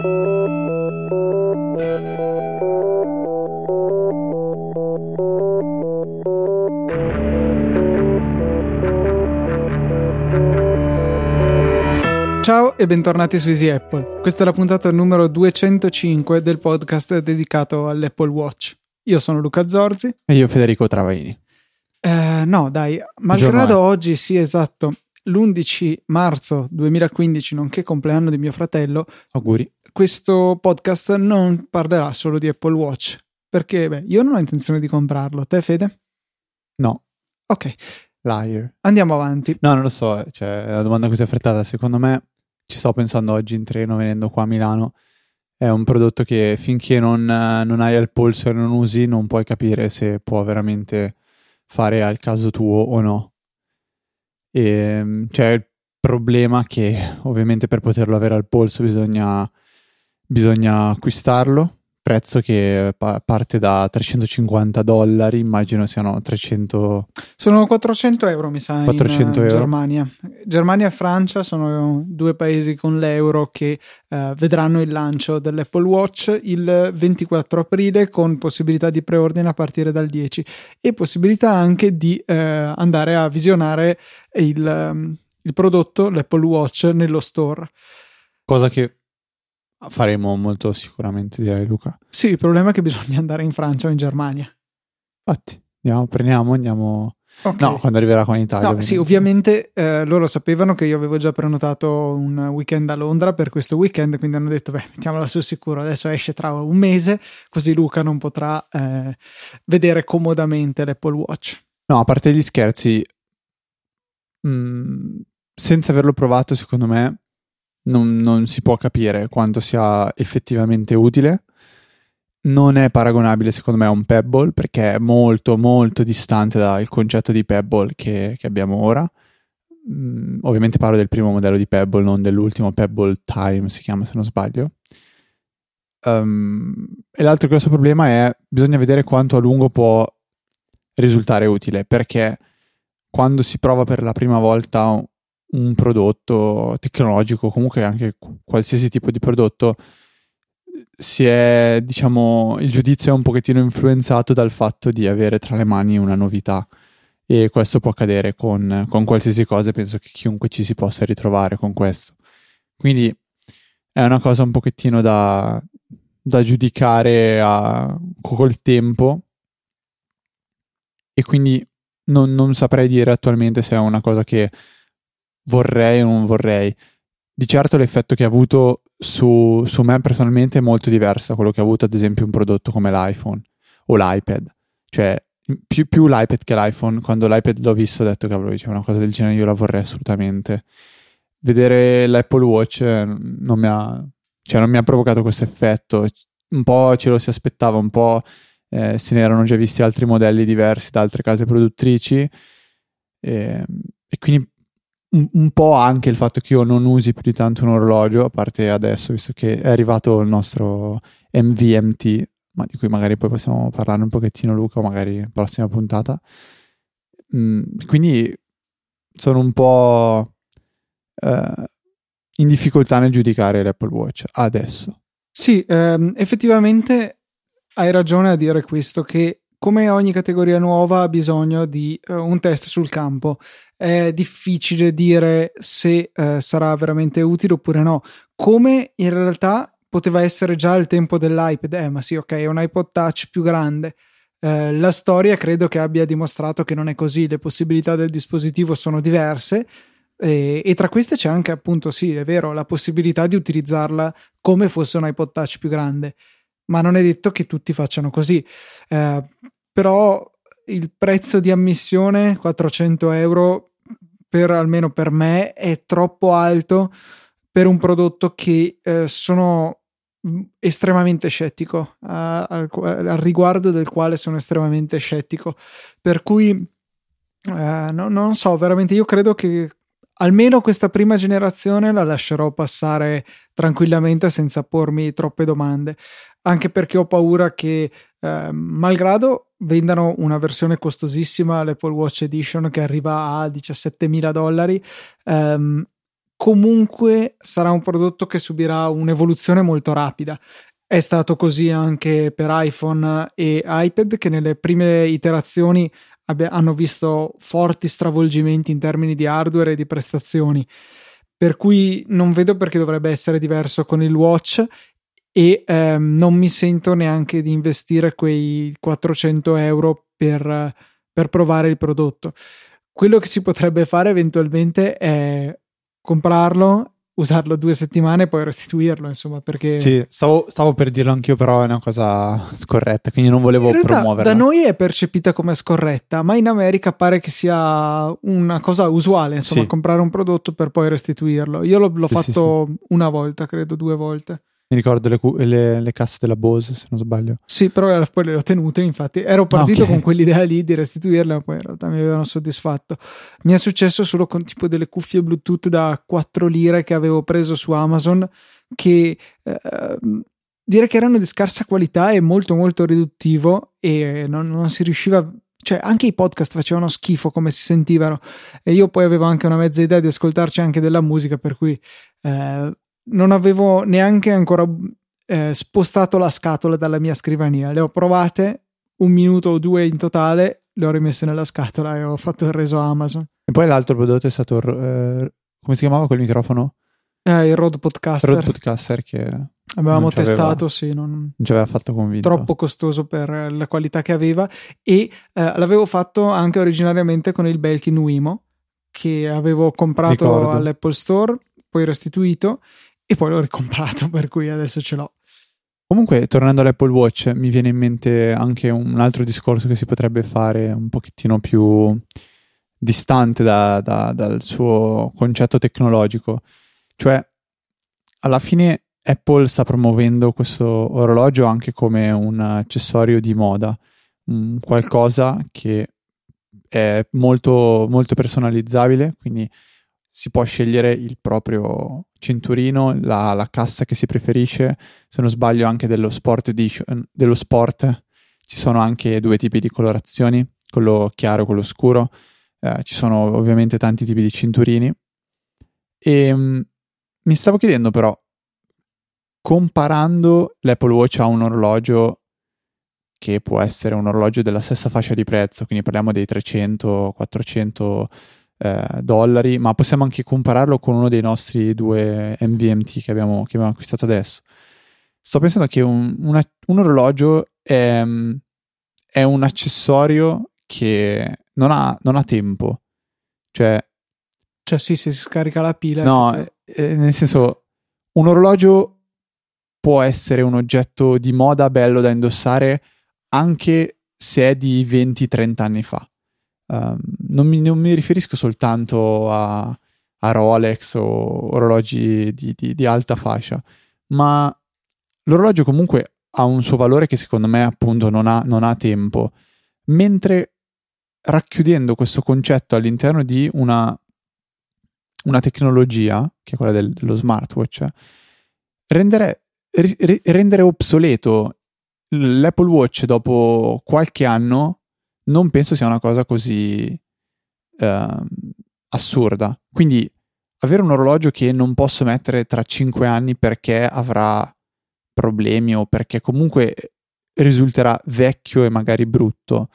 Ciao e bentornati su Easy Apple. Questa è la puntata numero 205 del podcast dedicato all'Apple Watch. Io sono Luca Zorzi. E io Federico Travaini. Eh, no, dai, malgrado oggi sì, esatto, l'11 marzo 2015, nonché compleanno di mio fratello. Auguri. Questo podcast non parlerà solo di Apple Watch. Perché, beh, io non ho intenzione di comprarlo. Te, Fede? No. Ok. Liar. Andiamo avanti. No, non lo so, cioè, è una domanda così affrettata. Secondo me ci sto pensando oggi in treno venendo qua a Milano. È un prodotto che finché non, non hai al polso e non usi, non puoi capire se può veramente fare al caso tuo o no. E ehm, c'è il problema che ovviamente per poterlo avere al polso bisogna, bisogna acquistarlo prezzo che pa- parte da 350 dollari, immagino siano 300... Sono 400 euro mi sa 400 in uh, Germania. Germania e Francia sono due paesi con l'euro che uh, vedranno il lancio dell'Apple Watch il 24 aprile con possibilità di preordine a partire dal 10 e possibilità anche di uh, andare a visionare il, il prodotto, l'Apple Watch, nello store. Cosa che faremo molto sicuramente, direi Luca. Sì, il problema è che bisogna andare in Francia o in Germania. Infatti, andiamo, prendiamo, andiamo... Okay. No, quando arriverà qua in Italia. No, ovviamente. sì, ovviamente eh, loro sapevano che io avevo già prenotato un weekend a Londra per questo weekend, quindi hanno detto, beh, mettiamola sul sicuro, adesso esce tra un mese, così Luca non potrà eh, vedere comodamente l'Apple Watch. No, a parte gli scherzi, mh, mm, senza averlo provato, secondo me, non, non si può capire quanto sia effettivamente utile. Non è paragonabile secondo me a un Pebble perché è molto molto distante dal concetto di Pebble che, che abbiamo ora. Mm, ovviamente parlo del primo modello di Pebble, non dell'ultimo Pebble Time, si chiama se non sbaglio. Um, e l'altro grosso problema è bisogna vedere quanto a lungo può risultare utile perché quando si prova per la prima volta un prodotto tecnologico, comunque anche qualsiasi tipo di prodotto, si è, diciamo, il giudizio è un pochettino influenzato dal fatto di avere tra le mani una novità e questo può accadere con, con qualsiasi cosa, penso che chiunque ci si possa ritrovare con questo. Quindi è una cosa un pochettino da, da giudicare a, col tempo e quindi non, non saprei dire attualmente se è una cosa che vorrei o non vorrei. Di certo l'effetto che ha avuto su, su me personalmente è molto diverso da quello che ha avuto ad esempio un prodotto come l'iPhone o l'iPad. Cioè, più, più l'iPad che l'iPhone, quando l'iPad l'ho visto ho detto cavolo, c'è una cosa del genere io la vorrei assolutamente. Vedere l'Apple Watch eh, non mi ha, cioè, non mi ha provocato questo effetto. Un po' ce lo si aspettava, un po' eh, se ne erano già visti altri modelli diversi da altre case produttrici. E, ehm, e quindi un, un, po' anche il fatto che io non usi più di tanto un orologio, a parte adesso, visto che è arrivato il nostro MVMT, ma di cui magari poi possiamo parlare un pochettino Luca, magari prossima puntata. Mm, quindi sono un po' eh, in difficoltà nel giudicare l'Apple Watch adesso. Sì, ehm, effettivamente hai ragione a dire questo, che come ogni categoria nuova ha bisogno di uh, un test sul campo. È difficile dire se uh, sarà veramente utile oppure no. Come in realtà poteva essere già al tempo dell'iPad. Eh, ma sì, ok, è un iPod Touch più grande. Uh, la storia credo che abbia dimostrato che non è così, le possibilità del dispositivo sono diverse e, e, tra queste c'è anche appunto, sì, è vero, la possibilità di utilizzarla come fosse un iPod Touch più grande ma non è detto che tutti facciano così. Eh, però il prezzo di ammissione, 400 euro, per, almeno per me, è troppo alto per un prodotto che eh, sono estremamente scettico, uh, al, al, riguardo del quale sono estremamente scettico. Per cui, uh, no, non so, veramente io credo che almeno questa prima generazione la lascerò passare tranquillamente senza pormi troppe domande anche perché ho paura che, eh, malgrado vendano una versione costosissima, l'Apple Watch Edition che arriva a 17.000 dollari, ehm, comunque sarà un prodotto che subirà un'evoluzione molto rapida. È stato così anche per iPhone e iPad che nelle prime iterazioni abbia, hanno visto forti stravolgimenti in termini di hardware e di prestazioni. Per cui non vedo perché dovrebbe essere diverso con il Watch e ehm, non mi sento neanche di investire quei 400 euro per, per provare il prodotto. Quello che si potrebbe fare eventualmente è comprarlo usarlo due settimane e poi restituirlo, insomma, perché... Sì, stavo, stavo, per dirlo anch'io, però è una cosa scorretta, quindi non volevo promuoverla. Da noi è percepita come scorretta, ma in America pare che sia una cosa usuale, insomma, sì. comprare un prodotto per poi restituirlo. Io l'ho, l'ho sì, fatto sì, una volta, credo, due volte. Mi ricordo le, le, le, casse della Bose, se non sbaglio. Sì, però poi le ho tenute, infatti. Ero partito okay. con quell'idea lì di restituirle, ma poi in realtà mi avevano soddisfatto. Mi è successo solo con tipo delle cuffie Bluetooth da 4 lire che avevo preso su Amazon, che eh, dire che erano di scarsa qualità e molto molto riduttivo e non, non si riusciva cioè anche i podcast facevano schifo come si sentivano e io poi avevo anche una mezza idea di ascoltarci anche della musica per cui eh, non avevo neanche ancora eh, spostato la scatola dalla mia scrivania. Le ho provate un minuto o due in totale, le ho rimesse nella scatola e ho fatto il reso Amazon. E poi l'altro prodotto è stato, eh, come si chiamava quel microfono? Eh, il Rode Podcaster. Rode Podcaster che avevamo testato, sì, non, non, ci aveva fatto convinto. Troppo costoso per la qualità che aveva e eh, l'avevo fatto anche originariamente con il Belkin Wimo che avevo comprato Ricordo. all'Apple Store, poi restituito e poi l'ho ricomprato, per cui adesso ce l'ho. Comunque, tornando all'Apple Watch, mi viene in mente anche un altro discorso che si potrebbe fare un pochettino più distante da, da, dal suo concetto tecnologico. Cioè, alla fine Apple sta promuovendo questo orologio anche come un accessorio di moda, qualcosa che è molto, molto personalizzabile, quindi si può scegliere il proprio cinturino, la, la, cassa che si preferisce, se non sbaglio anche dello sport edition, dello sport, ci sono anche due tipi di colorazioni, quello chiaro e quello scuro, eh, ci sono ovviamente tanti tipi di cinturini. E mh, mm, mi stavo chiedendo però, comparando l'Apple Watch a un orologio che può essere un orologio della stessa fascia di prezzo, quindi parliamo dei 300-400 eh, dollari, ma possiamo anche compararlo con uno dei nostri due MVMT che abbiamo, che abbiamo acquistato adesso. Sto pensando che un, una, un orologio è, è, un accessorio che non ha, non ha tempo. Cioè, cioè, sì, se si scarica la pila. No, eh, nel senso, un orologio può essere un oggetto di moda bello da indossare anche se è di 20-30 anni fa. Um, non, mi, non, mi, riferisco soltanto a, a Rolex o orologi di, di, di, alta fascia, ma l'orologio comunque ha un suo valore che secondo me appunto non ha, non ha tempo, mentre racchiudendo questo concetto all'interno di una, una tecnologia, che è quella del, dello smartwatch, rendere, ri, rendere obsoleto l'Apple Watch dopo qualche anno non penso sia una cosa così eh, assurda. Quindi avere un orologio che non posso mettere tra 5 anni perché avrà problemi o perché comunque risulterà vecchio e magari brutto,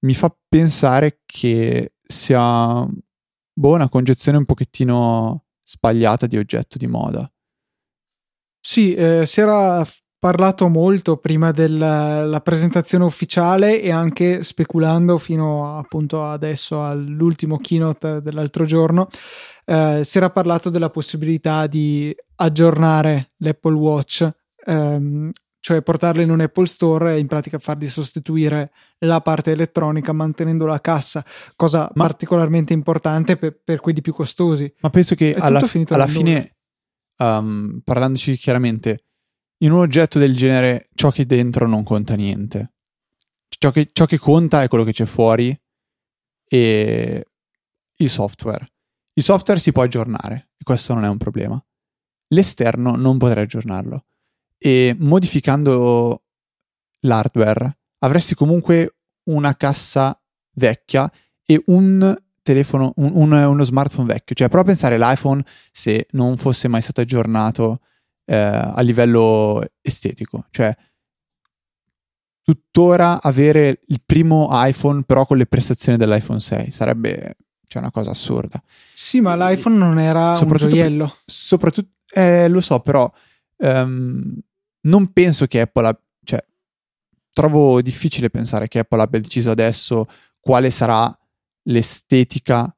mi fa pensare che sia boh, una concezione un pochettino sbagliata di oggetto di moda. Sì, eh, si era parlato molto prima della presentazione ufficiale e anche speculando fino appunto adesso all'ultimo keynote dell'altro giorno eh, si era parlato della possibilità di aggiornare l'Apple Watch ehm, cioè portarlo in un Apple Store e in pratica fargli sostituire la parte elettronica mantenendo la cassa, cosa ma, particolarmente importante per, per, quelli più costosi. Ma penso che alla, alla fine, um, parlandoci chiaramente, in un oggetto del genere ciò che dentro non conta niente. Ciò che, ciò che conta è quello che c'è fuori e il software. Il software si può aggiornare e questo non è un problema. L'esterno non potrei aggiornarlo. E modificando l'hardware avresti comunque una cassa vecchia e un telefono, un, un, uno smartphone vecchio. Cioè, prova a pensare l'iPhone se non fosse mai stato aggiornato eh, a livello estetico. Cioè, tuttora avere il primo iPhone, però con le prestazioni dell'iPhone 6 sarebbe cioè, una cosa assurda. Sì, ma l'iPhone non era un gioiello. Soprattutto, eh, lo so, però um, non penso che Apple abbia, cioè, trovo difficile pensare che Apple abbia deciso adesso quale sarà l'estetica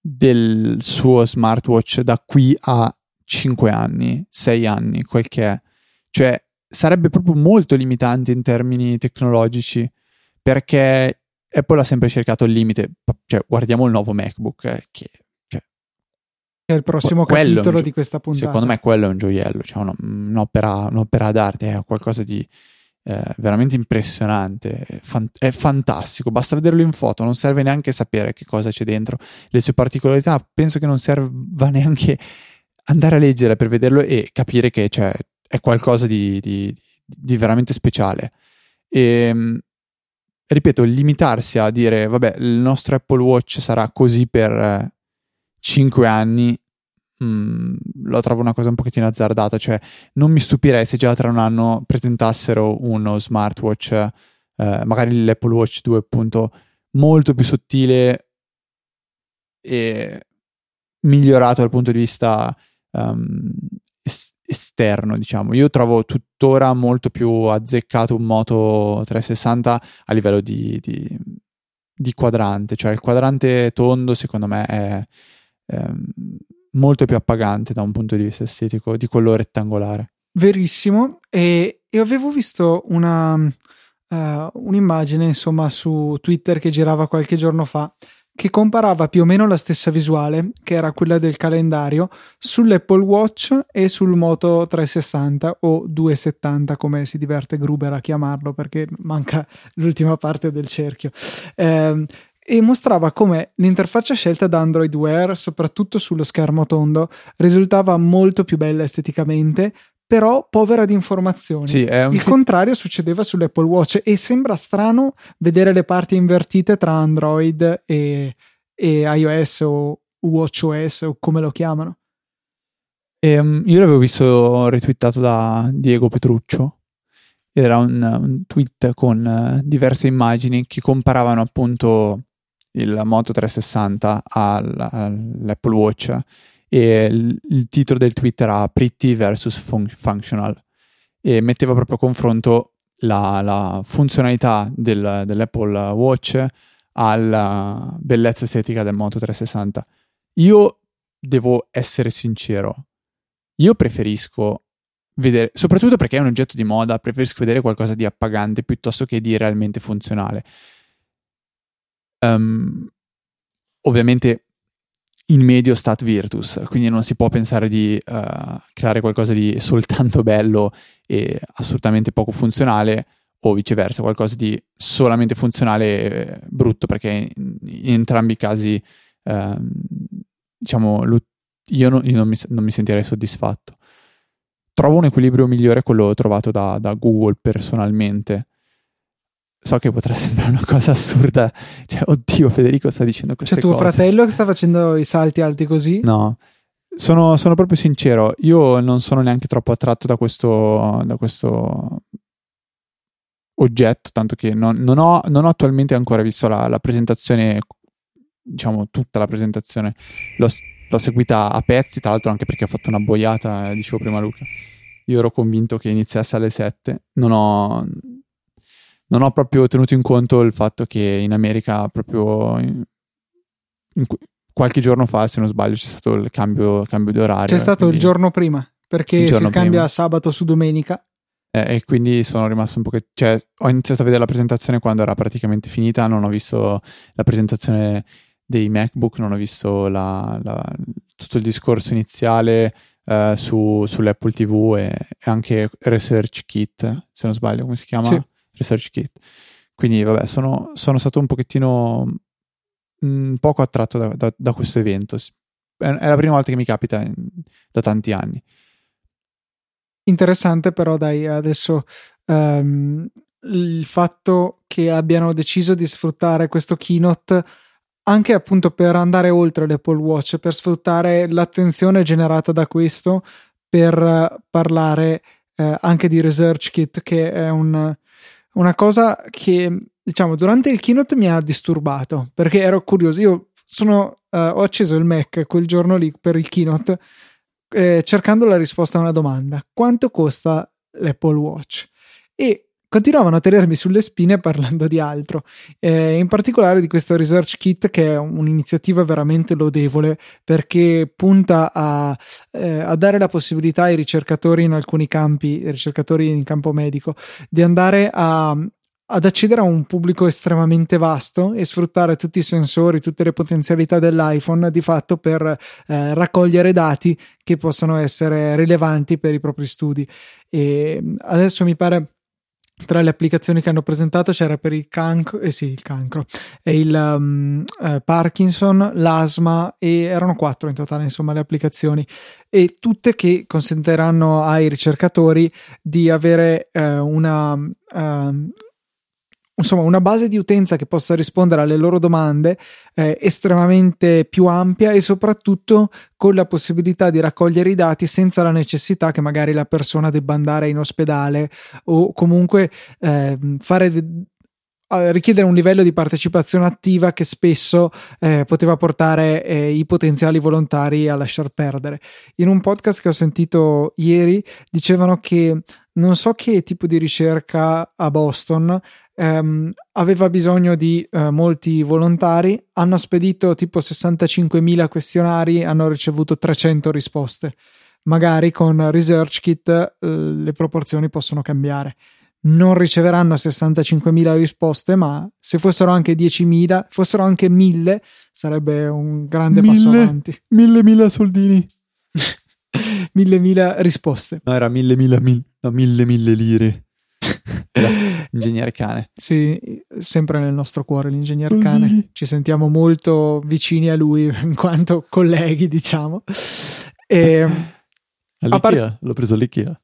del suo smartwatch da qui a 5 anni, 6 anni, quel che è. Cioè, sarebbe proprio molto limitante in termini tecnologici perché Apple ha sempre cercato il limite. Cioè, guardiamo il nuovo MacBook eh, che cioè, è il prossimo capitolo gio- di questa puntata. Secondo me quello è un gioiello, cioè un'opera, un'opera d'arte, è qualcosa di eh, veramente impressionante, fan- è fantastico, basta vederlo in foto, non serve neanche sapere che cosa c'è dentro, le sue particolarità, penso che non serva neanche andare a leggere per vederlo e capire che cioè, è qualcosa di, di, di veramente speciale. E, ehm, ripeto, limitarsi a dire, vabbè, il nostro Apple Watch sarà così per 5 anni, mh, mm, lo trovo una cosa un pochettino azzardata, cioè non mi stupirei se già tra un anno presentassero uno smartwatch, eh, magari l'Apple Watch 2 appunto, molto più sottile e migliorato dal punto di vista um, esterno, diciamo. Io trovo tuttora molto più azzeccato un Moto 360 a livello di, di, di quadrante, cioè il quadrante tondo secondo me è, è molto più appagante da un punto di vista estetico di quello rettangolare. Verissimo, e, e avevo visto una, uh, un'immagine insomma su Twitter che girava qualche giorno fa che comparava più o meno la stessa visuale, che era quella del calendario, sull'Apple Watch e sul Moto 360 o 270, come si diverte Gruber a chiamarlo, perché manca l'ultima parte del cerchio. Eh, e mostrava come l'interfaccia scelta da Android Wear, soprattutto sullo schermo tondo, risultava molto più bella esteticamente, però povera di informazioni. Sì, un... Il contrario succedeva sull'Apple Watch e sembra strano vedere le parti invertite tra Android e, e iOS o WatchOS o come lo chiamano. E, um, io l'avevo visto retweetato da Diego Petruccio. Era un, un tweet con uh, diverse immagini che comparavano appunto il Moto 360 al, all'Apple Watch e il, il titolo del tweet era Pretty versus fun- Functional e metteva proprio a confronto la, la funzionalità del, dell'Apple Watch alla bellezza estetica del Moto 360. Io devo essere sincero, io preferisco vedere, soprattutto perché è un oggetto di moda, preferisco vedere qualcosa di appagante piuttosto che di realmente funzionale. Um, ovviamente in medio stat virtus, quindi non si può pensare di uh, creare qualcosa di soltanto bello e assolutamente poco funzionale o viceversa, qualcosa di solamente funzionale e brutto, perché in, in entrambi i casi, uh, diciamo, io, no, io non, mi, non, mi, sentirei soddisfatto. Trovo un equilibrio migliore quello trovato da, da Google personalmente, So che potrà sembrare una cosa assurda. Cioè, oddio, Federico sta dicendo queste cose. C'è tuo fratello che sta facendo i salti alti così? No. Sono, sono, proprio sincero, io non sono neanche troppo attratto da questo, da questo oggetto, tanto che non, non, ho, non, ho, attualmente ancora visto la, la, presentazione, diciamo tutta la presentazione, l'ho, l'ho, seguita a pezzi, tra l'altro anche perché ho fatto una boiata, dicevo prima Luca, io ero convinto che iniziasse alle 7, non ho, non ho proprio tenuto in conto il fatto che in America proprio in, in, qualche giorno fa, se non sbaglio, c'è stato il cambio, cambio di orario. C'è stato il giorno prima, perché giorno si cambia prima. sabato su domenica. Eh, e quindi sono rimasto un po' che... Cioè, ho iniziato a vedere la presentazione quando era praticamente finita, non ho visto la presentazione dei MacBook, non ho visto la, la, tutto il discorso iniziale uh, su, sull'Apple TV e, e, anche Research Kit, se non sbaglio, come si chiama? Sì. Research Kit. Quindi, vabbè, sono, sono stato un pochettino mh, mm, poco attratto da, da, da, questo evento. È, è, la prima volta che mi capita in, da tanti anni. Interessante, però, dai, adesso um, il fatto che abbiano deciso di sfruttare questo keynote anche appunto per andare oltre l'Apple Watch, per sfruttare l'attenzione generata da questo per parlare eh, anche di Research Kit, che è un, una cosa che diciamo durante il keynote mi ha disturbato perché ero curioso. Io sono, uh, ho acceso il Mac quel giorno lì per il keynote eh, cercando la risposta a una domanda: quanto costa l'Apple Watch? E continuavano a tenermi sulle spine parlando di altro, eh, in particolare di questo Research Kit che è un'iniziativa veramente lodevole perché punta a, eh, a dare la possibilità ai ricercatori in alcuni campi, ricercatori in campo medico, di andare a ad accedere a un pubblico estremamente vasto e sfruttare tutti i sensori, tutte le potenzialità dell'iPhone di fatto per eh, raccogliere dati che possono essere rilevanti per i propri studi. E adesso mi pare tra le applicazioni che hanno presentato c'era per il cancro, eh sì, il cancro, e il um, eh, Parkinson, l'asma e erano quattro in totale, insomma, le applicazioni. E tutte che consentiranno ai ricercatori di avere eh, una uh, insomma una base di utenza che possa rispondere alle loro domande eh, estremamente più ampia e soprattutto con la possibilità di raccogliere i dati senza la necessità che magari la persona debba andare in ospedale o comunque eh, fare de- richiedere un livello di partecipazione attiva che spesso eh, poteva portare eh, i potenziali volontari a lasciar perdere. In un podcast che ho sentito ieri dicevano che non so che tipo di ricerca a Boston ehm, aveva bisogno di eh, molti volontari, hanno spedito tipo 65.000 questionari, hanno ricevuto 300 risposte. Magari con Research Kit eh, le proporzioni possono cambiare. Non riceveranno 65.000 risposte, ma se fossero anche 10.000, fossero anche 1.000, sarebbe un grande mille, passo avanti. Mille, mille soldini. mille, mille risposte. No, era mille, mille, mille, no, mille, mille lire. Ingegnere cane. Sì, sempre nel nostro cuore l'ingegnere cane. Ci sentiamo molto vicini a lui in quanto colleghi, diciamo. E, All'Ikea, par- l'ho preso all'Ikea.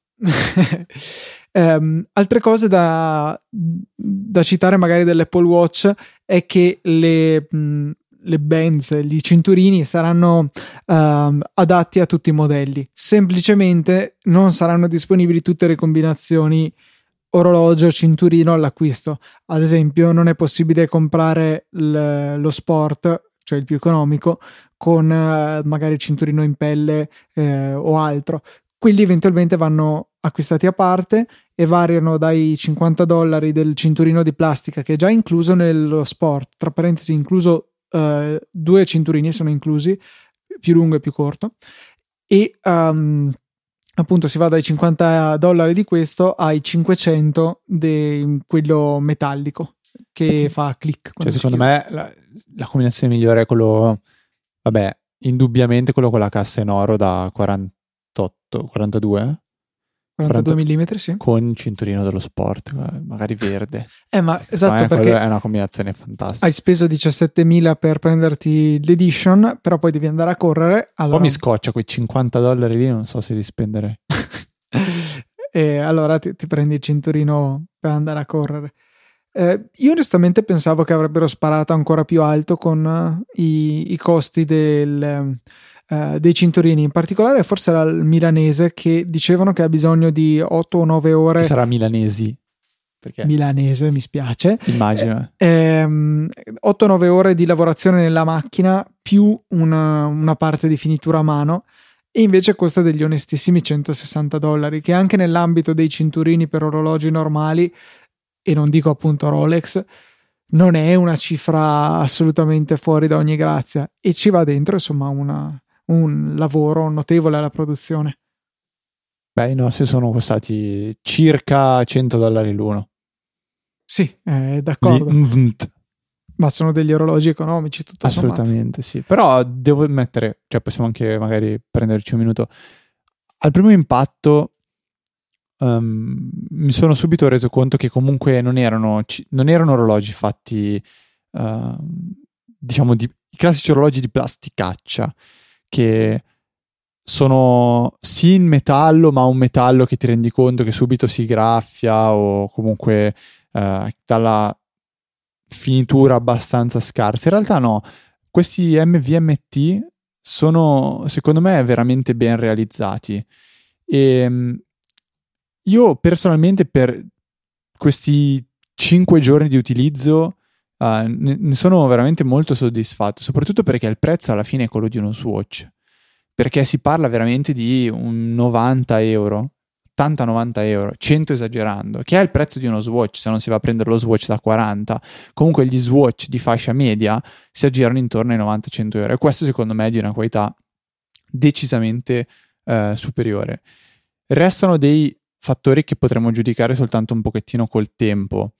um, altre cose da, da, citare magari dell'Apple Watch è che le, mh, le bands, gli cinturini saranno uh, adatti a tutti i modelli. Semplicemente non saranno disponibili tutte le combinazioni orologio, cinturino all'acquisto. Ad esempio, non è possibile comprare l- lo sport, cioè il più economico, con eh, magari il cinturino in pelle eh, o altro. Quelli eventualmente vanno acquistati a parte e variano dai 50 dollari del cinturino di plastica che è già incluso nello sport, tra parentesi incluso eh, due cinturini sono inclusi, più lungo e più corto, e um, appunto si va dai 50 dollari di questo ai 500 di quello metallico che sì. fa click. Cioè, secondo me la, la, combinazione migliore è quello, vabbè, indubbiamente quello con la cassa in oro da 48, 42. 42 mm, sì. Con il cinturino dello sport, magari verde. Eh, ma sì, esatto, perché è una combinazione fantastica. Hai speso 17.000 per prenderti l'edition, però poi devi andare a correre. Allora... Poi mi scoccia quei 50 dollari lì, non so se li spenderei. e allora ti, ti, prendi il cinturino per andare a correre. Eh, io onestamente pensavo che avrebbero sparato ancora più alto con uh, i, i, costi del eh, dei cinturini, in particolare forse era il milanese che dicevano che ha bisogno di 8 o 9 ore. Che sarà milanesi. Perché? Milanese, mi spiace. Immagino. Eh, ehm, 8-9 ore di lavorazione nella macchina più una, una parte di finitura a mano e invece costa degli onestissimi 160 dollari che anche nell'ambito dei cinturini per orologi normali e non dico appunto Rolex non è una cifra assolutamente fuori da ogni grazia e ci va dentro insomma una, un lavoro notevole alla produzione. Beh, i nostri sono costati circa 100 dollari l'uno. Sì, eh, d'accordo. Ma sono degli orologi economici, tutto Assolutamente sommato. sì. Però devo ammettere, cioè possiamo anche magari prenderci un minuto. Al primo impatto um, mi sono subito reso conto che comunque non erano, non erano orologi fatti, uh, diciamo, di, i classici orologi di plasticaccia che sono sì in metallo, ma un metallo che ti rendi conto che subito si graffia o comunque eh, dalla finitura abbastanza scarsa. In realtà no, questi MVMT sono, secondo me, veramente ben realizzati. E ehm, io personalmente per questi 5 giorni di utilizzo uh, ne, sono veramente molto soddisfatto, soprattutto perché il prezzo alla fine è quello di uno Swatch, perché si parla veramente di un 90 euro 80-90 euro, 100 esagerando, che è il prezzo di uno Swatch se non si va a prendere lo Swatch da 40. Comunque gli Swatch di fascia media si aggirano intorno ai 90-100 euro e questo secondo me è di una qualità decisamente eh, superiore. Restano dei fattori che potremmo giudicare soltanto un pochettino col tempo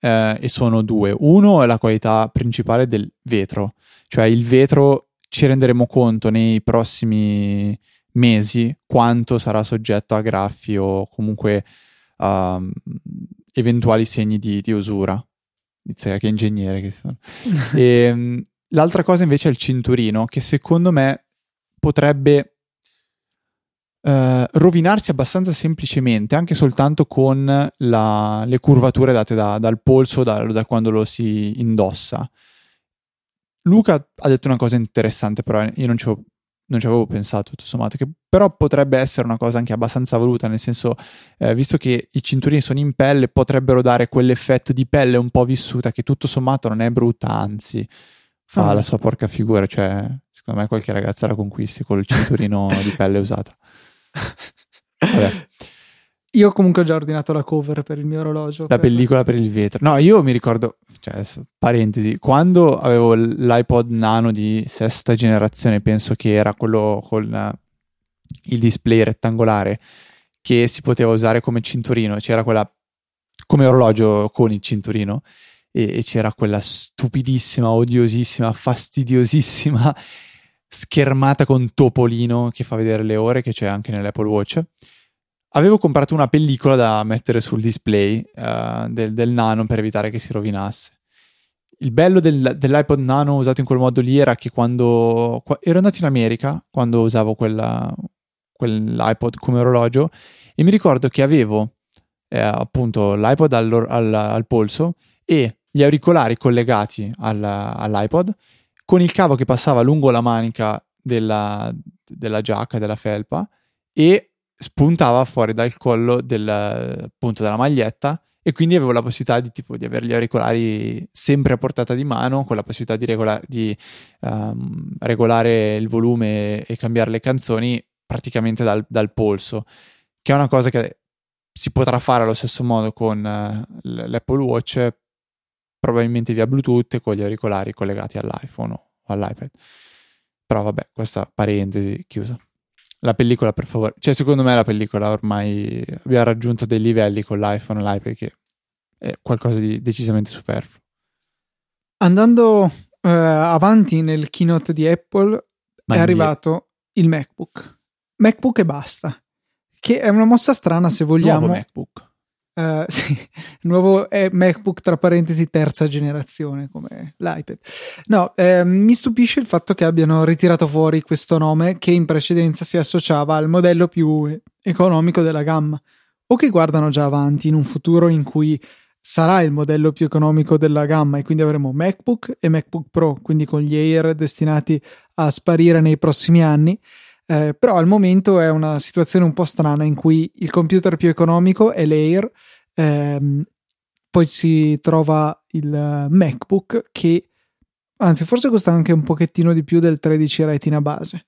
eh, e sono due. Uno è la qualità principale del vetro, cioè il vetro ci renderemo conto nei prossimi mesi quanto sarà soggetto a graffi o comunque uh, eventuali segni di, di usura. Inizia che ingegnere che sono. e, um, l'altra cosa invece è il cinturino, che secondo me potrebbe uh, rovinarsi abbastanza semplicemente, anche soltanto con la, le curvature date da, dal polso, da, da quando lo si indossa. Luca ha detto una cosa interessante, però io non ci non ci avevo pensato tutto sommato, che però potrebbe essere una cosa anche abbastanza voluta, nel senso, eh, visto che i cinturini sono in pelle, potrebbero dare quell'effetto di pelle un po' vissuta che tutto sommato non è brutta, anzi fa ah. la sua porca figura, cioè secondo me qualche ragazza la conquisti col cinturino di pelle usata. Vabbè. Io comunque ho già ordinato la cover per il mio orologio. La per... pellicola per il vetro. No, io mi ricordo, cioè, adesso, parentesi, quando avevo l'iPod Nano di sesta generazione, penso che era quello con il display rettangolare che si poteva usare come cinturino, c'era quella come orologio con il cinturino e, e c'era quella stupidissima, odiosissima, fastidiosissima schermata con topolino che fa vedere le ore che c'è anche nell'Apple Watch Avevo comprato una pellicola da mettere sul display uh, del, del, nano per evitare che si rovinasse. Il bello del, dell'iPod nano usato in quel modo lì era che quando qua, ero andato in America, quando usavo quella, quell'iPod come orologio, e mi ricordo che avevo eh, appunto l'iPod al, al, al, polso e gli auricolari collegati al, all'iPod con il cavo che passava lungo la manica della, della giacca, della felpa e spuntava fuori dal collo del, appunto, della maglietta e quindi avevo la possibilità di, tipo, di avere gli auricolari sempre a portata di mano con la possibilità di, regola- di um, regolare il volume e cambiare le canzoni praticamente dal, dal, polso che è una cosa che si potrà fare allo stesso modo con uh, l'Apple Watch probabilmente via Bluetooth e con gli auricolari collegati all'iPhone o all'iPad però vabbè questa parentesi chiusa la pellicola, per favore. Cioè, secondo me la pellicola ormai abbiamo raggiunto dei livelli con l'iPhone e l'iPad che è qualcosa di decisamente superfluo. Andando eh, avanti nel keynote di Apple Ma è arrivato il MacBook. MacBook e basta. Che è una mossa strana se vogliamo. Nuovo MacBook. Uh, sì, nuovo è MacBook tra parentesi terza generazione come l'iPad. No, eh, mi stupisce il fatto che abbiano ritirato fuori questo nome che in precedenza si associava al modello più economico della gamma o che guardano già avanti in un futuro in cui sarà il modello più economico della gamma e quindi avremo MacBook e MacBook Pro, quindi con gli Air destinati a sparire nei prossimi anni eh, però al momento è una situazione un po' strana in cui il computer più economico è l'Air, ehm, poi si trova il MacBook che anzi forse costa anche un pochettino di più del 13 retina base.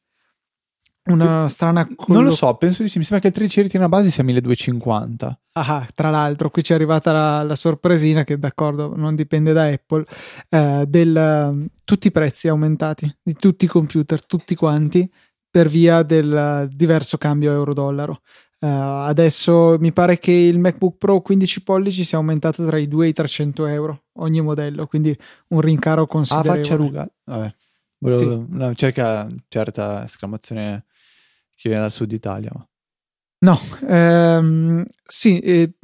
Una strana collo... Non lo so, penso di sì, mi sembra che il 13 retina base sia 1250. Ah, tra l'altro, qui ci è arrivata la, la sorpresina che d'accordo, non dipende da Apple, eh, del, tutti i prezzi aumentati di tutti i computer, tutti quanti per via del diverso cambio euro-dollaro. Uh, adesso mi pare che il MacBook Pro 15 pollici sia aumentato tra i 2 e i 300 euro ogni modello, quindi un rincaro considerevole. Ah, faccia ruga. Vabbè. Volevo, sì. no, cerca certa esclamazione che viene dal sud Italia. Ma... No, ehm, sì, eh,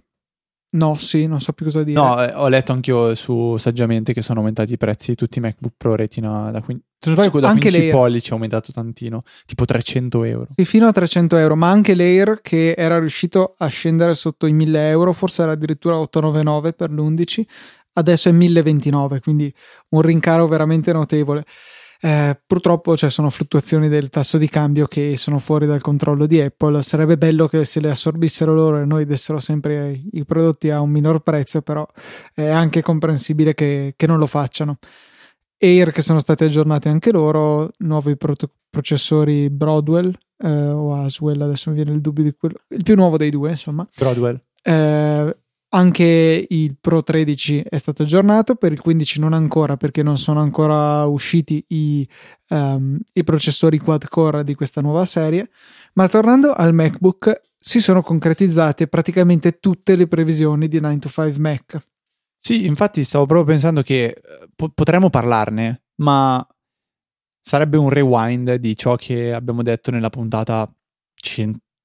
No, sì, non so più cosa dire. No, eh, ho letto anch'io su saggiamente che sono aumentati i prezzi di tutti i MacBook Pro Retina da 15. Se non sbaglio, da anche 15 pollici è aumentato tantino, tipo 300 euro. Sì, fino a 300 euro, ma anche l'Air che era riuscito a scendere sotto i 1000 euro, forse era addirittura 899 per l'11, adesso è 1029, quindi un rincaro veramente notevole. Eh, purtroppo cioè, sono fluttuazioni del tasso di cambio che sono fuori dal controllo di Apple. Sarebbe bello che se le assorbissero loro e noi dessero sempre i prodotti a un minor prezzo, però è anche comprensibile che, che non lo facciano. Air che sono stati aggiornati anche loro, nuovi pro- processori Broadwell eh, o Aswell, adesso mi viene il dubbio di quello, il più nuovo dei due, insomma. Broadwell. Eh, anche il Pro 13 è stato aggiornato, per il 15 non ancora perché non sono ancora usciti i, um, i processori quad core di questa nuova serie. Ma tornando al MacBook, si sono concretizzate praticamente tutte le previsioni di 9 to 5 Mac. Sì, infatti stavo proprio pensando che eh, po- potremmo parlarne, ma sarebbe un rewind di ciò che abbiamo detto nella puntata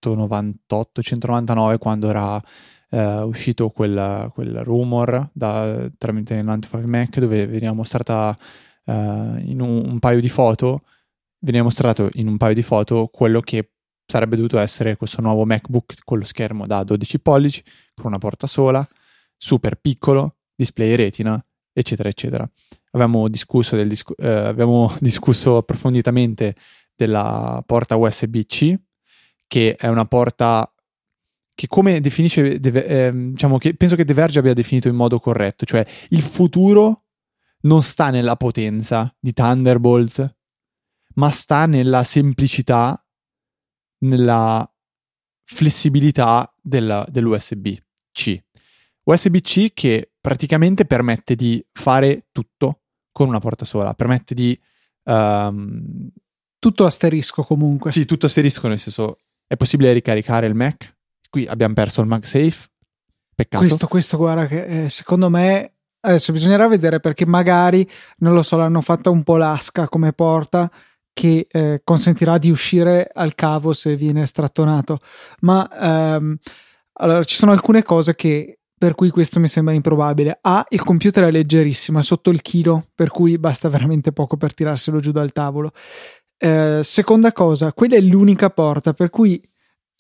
198-199 quando era uh, uscito quel, quel rumor da, tramite 95 Mac dove veniva mostrata uh, in un, un, paio di foto, veniva mostrato in un paio di foto quello che sarebbe dovuto essere questo nuovo MacBook con lo schermo da 12 pollici, con una porta sola, super piccolo, display retina, eccetera, eccetera. Abbiamo discusso, del eh, abbiamo discusso approfonditamente della porta USB-C, che è una porta che come definisce, deve, eh, diciamo che penso che De Verge abbia definito in modo corretto, cioè il futuro non sta nella potenza di Thunderbolt, ma sta nella semplicità, nella flessibilità della, dell'USB-C. USB-C che praticamente permette di fare tutto con una porta sola, permette di... Um, tutto asterisco comunque. Sì, tutto asterisco nel senso è possibile ricaricare il Mac Qui abbiamo perso il MagSafe. Peccato. Questo, questo guarda, che eh, secondo me adesso bisognerà vedere perché magari, non lo so, l'hanno fatta un po' lasca come porta che eh, consentirà di uscire al cavo se viene strattonato. Ma ehm, allora ci sono alcune cose che per cui questo mi sembra improbabile. A, il computer è leggerissimo, è sotto il chilo, per cui basta veramente poco per tirarselo giù dal tavolo. Eh, seconda cosa, quella è l'unica porta, per cui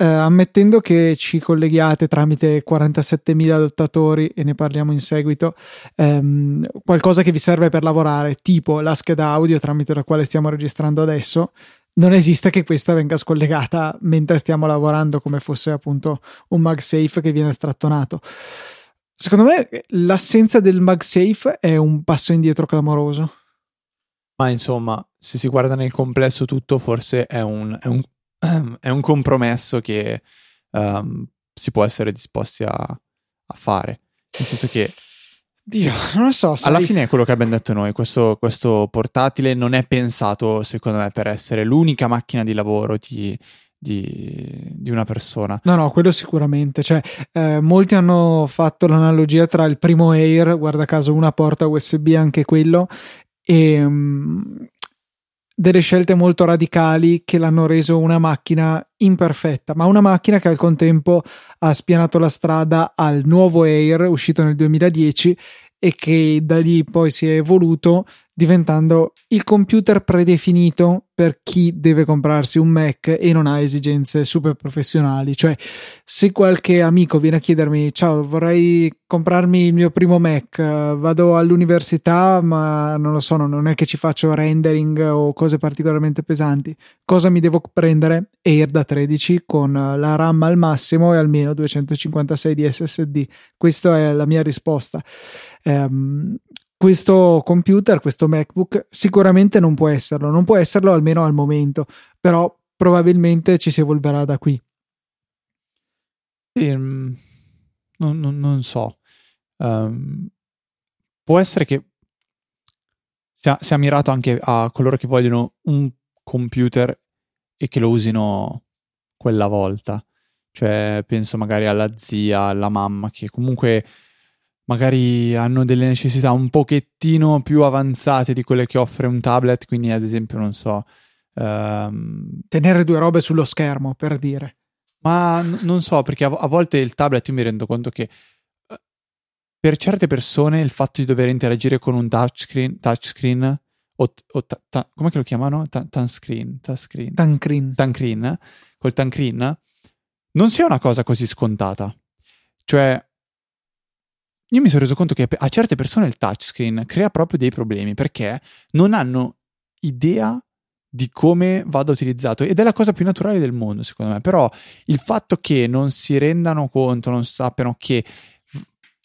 eh, ammettendo che ci colleghiate tramite 47.000 adattatori e ne parliamo in seguito, ehm, qualcosa che vi serve per lavorare, tipo la scheda audio tramite la quale stiamo registrando adesso, non esiste che questa venga scollegata mentre stiamo lavorando come fosse appunto un MagSafe che viene strattonato. Secondo me l'assenza del MagSafe è un passo indietro clamoroso. Ma insomma, se si guarda nel complesso tutto, forse è un, è un è un compromesso che um, si può essere disposti a, a, fare. Nel senso che... Dio, sì, non lo so. Sai... Alla fine è quello che abbiamo detto noi, questo, questo, portatile non è pensato, secondo me, per essere l'unica macchina di lavoro di, di, di, una persona. No, no, quello sicuramente. Cioè, eh, molti hanno fatto l'analogia tra il primo Air, guarda caso una porta USB anche quello, e, um, delle scelte molto radicali che l'hanno reso una macchina imperfetta, ma una macchina che al contempo ha spianato la strada al nuovo Air uscito nel 2010 e che da lì poi si è evoluto diventando il computer predefinito per chi deve comprarsi un Mac e non ha esigenze super professionali. Cioè, se qualche amico viene a chiedermi: Ciao, vorrei comprarmi il mio primo Mac, vado all'università, ma non lo so, non è che ci faccio rendering o cose particolarmente pesanti. Cosa mi devo prendere? Air da 13 con la RAM al massimo e almeno 256 di SSD. Questa è la mia risposta. Um, questo computer, questo MacBook, sicuramente non può esserlo, non può esserlo almeno al momento, però probabilmente ci si evolverà da qui. Um, non, non, non, so. Um, può essere che sia, sia mirato anche a coloro che vogliono un computer e che lo usino quella volta. Cioè, penso magari alla zia, alla mamma, che comunque magari hanno delle necessità un pochettino più avanzate di quelle che offre un tablet, quindi ad esempio, non so... Um... Tenere due robe sullo schermo, per dire. Ma n- non so, perché a, a, volte il tablet io mi rendo conto che uh, per certe persone il fatto di dover interagire con un touchscreen, touchscreen o, o ta, ta, come lo chiamano? Ta, touchscreen, touchscreen. Tancreen. Tancreen, col tancreen, non sia una cosa così scontata. Cioè, io mi sono reso conto che a certe persone il touchscreen crea proprio dei problemi perché non hanno idea di come vada utilizzato ed è la cosa più naturale del mondo secondo me. Però il fatto che non si rendano conto non sappiano che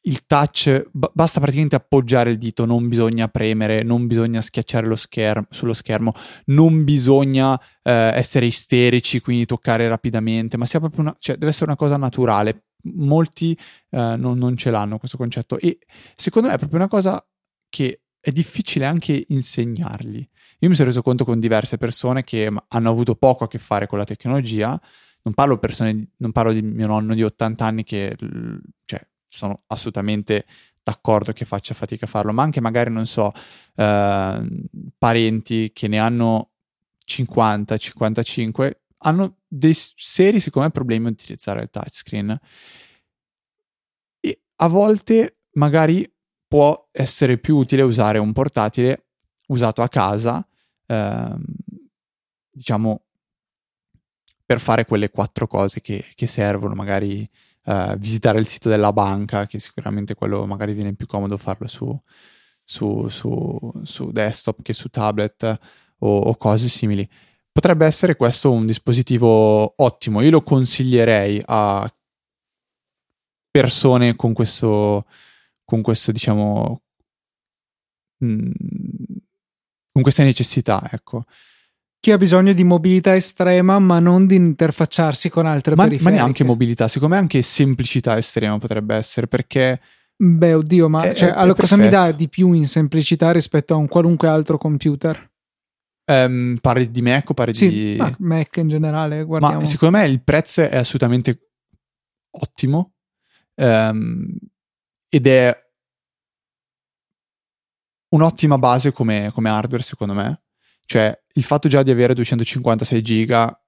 il touch b- basta praticamente appoggiare il dito non bisogna premere non bisogna schiacciare lo schermo sullo schermo non bisogna eh, essere isterici quindi toccare rapidamente ma sia proprio una, cioè, deve essere una cosa naturale molti eh, non, non ce l'hanno questo concetto e secondo me è proprio una cosa che è difficile anche insegnargli io mi sono reso conto con diverse persone che hanno avuto poco a che fare con la tecnologia. Non parlo, persone, non parlo di mio nonno di 80 anni che cioè, sono assolutamente d'accordo che faccia fatica a farlo, ma anche magari, non so, eh, parenti che ne hanno 50, 55, hanno dei seri, secondo me, problemi a utilizzare il touchscreen. E a volte magari può essere più utile usare un portatile usato a casa, ehm, diciamo, per fare quelle quattro cose che, che servono, magari eh, visitare il sito della banca, che sicuramente quello magari viene più comodo farlo su, su, su, su desktop che su tablet o, o cose simili. Potrebbe essere questo un dispositivo ottimo, io lo consiglierei a persone con questo, con questo diciamo, mh, mm, con queste necessità, ecco. Chi ha bisogno di mobilità estrema, ma non di interfacciarsi con altre ma, periferiche. Ma neanche mobilità, secondo me anche semplicità estrema potrebbe essere, perché... Beh, oddio, ma è, cioè, è, allora, è cosa mi dà di più in semplicità rispetto a un qualunque altro computer? Um, parli di Mac o parli sì, di... Mac in generale, guardiamo. Ma secondo me il prezzo è assolutamente ottimo um, ed è un'ottima base come, come, hardware, secondo me. Cioè, il fatto già di avere 256 giga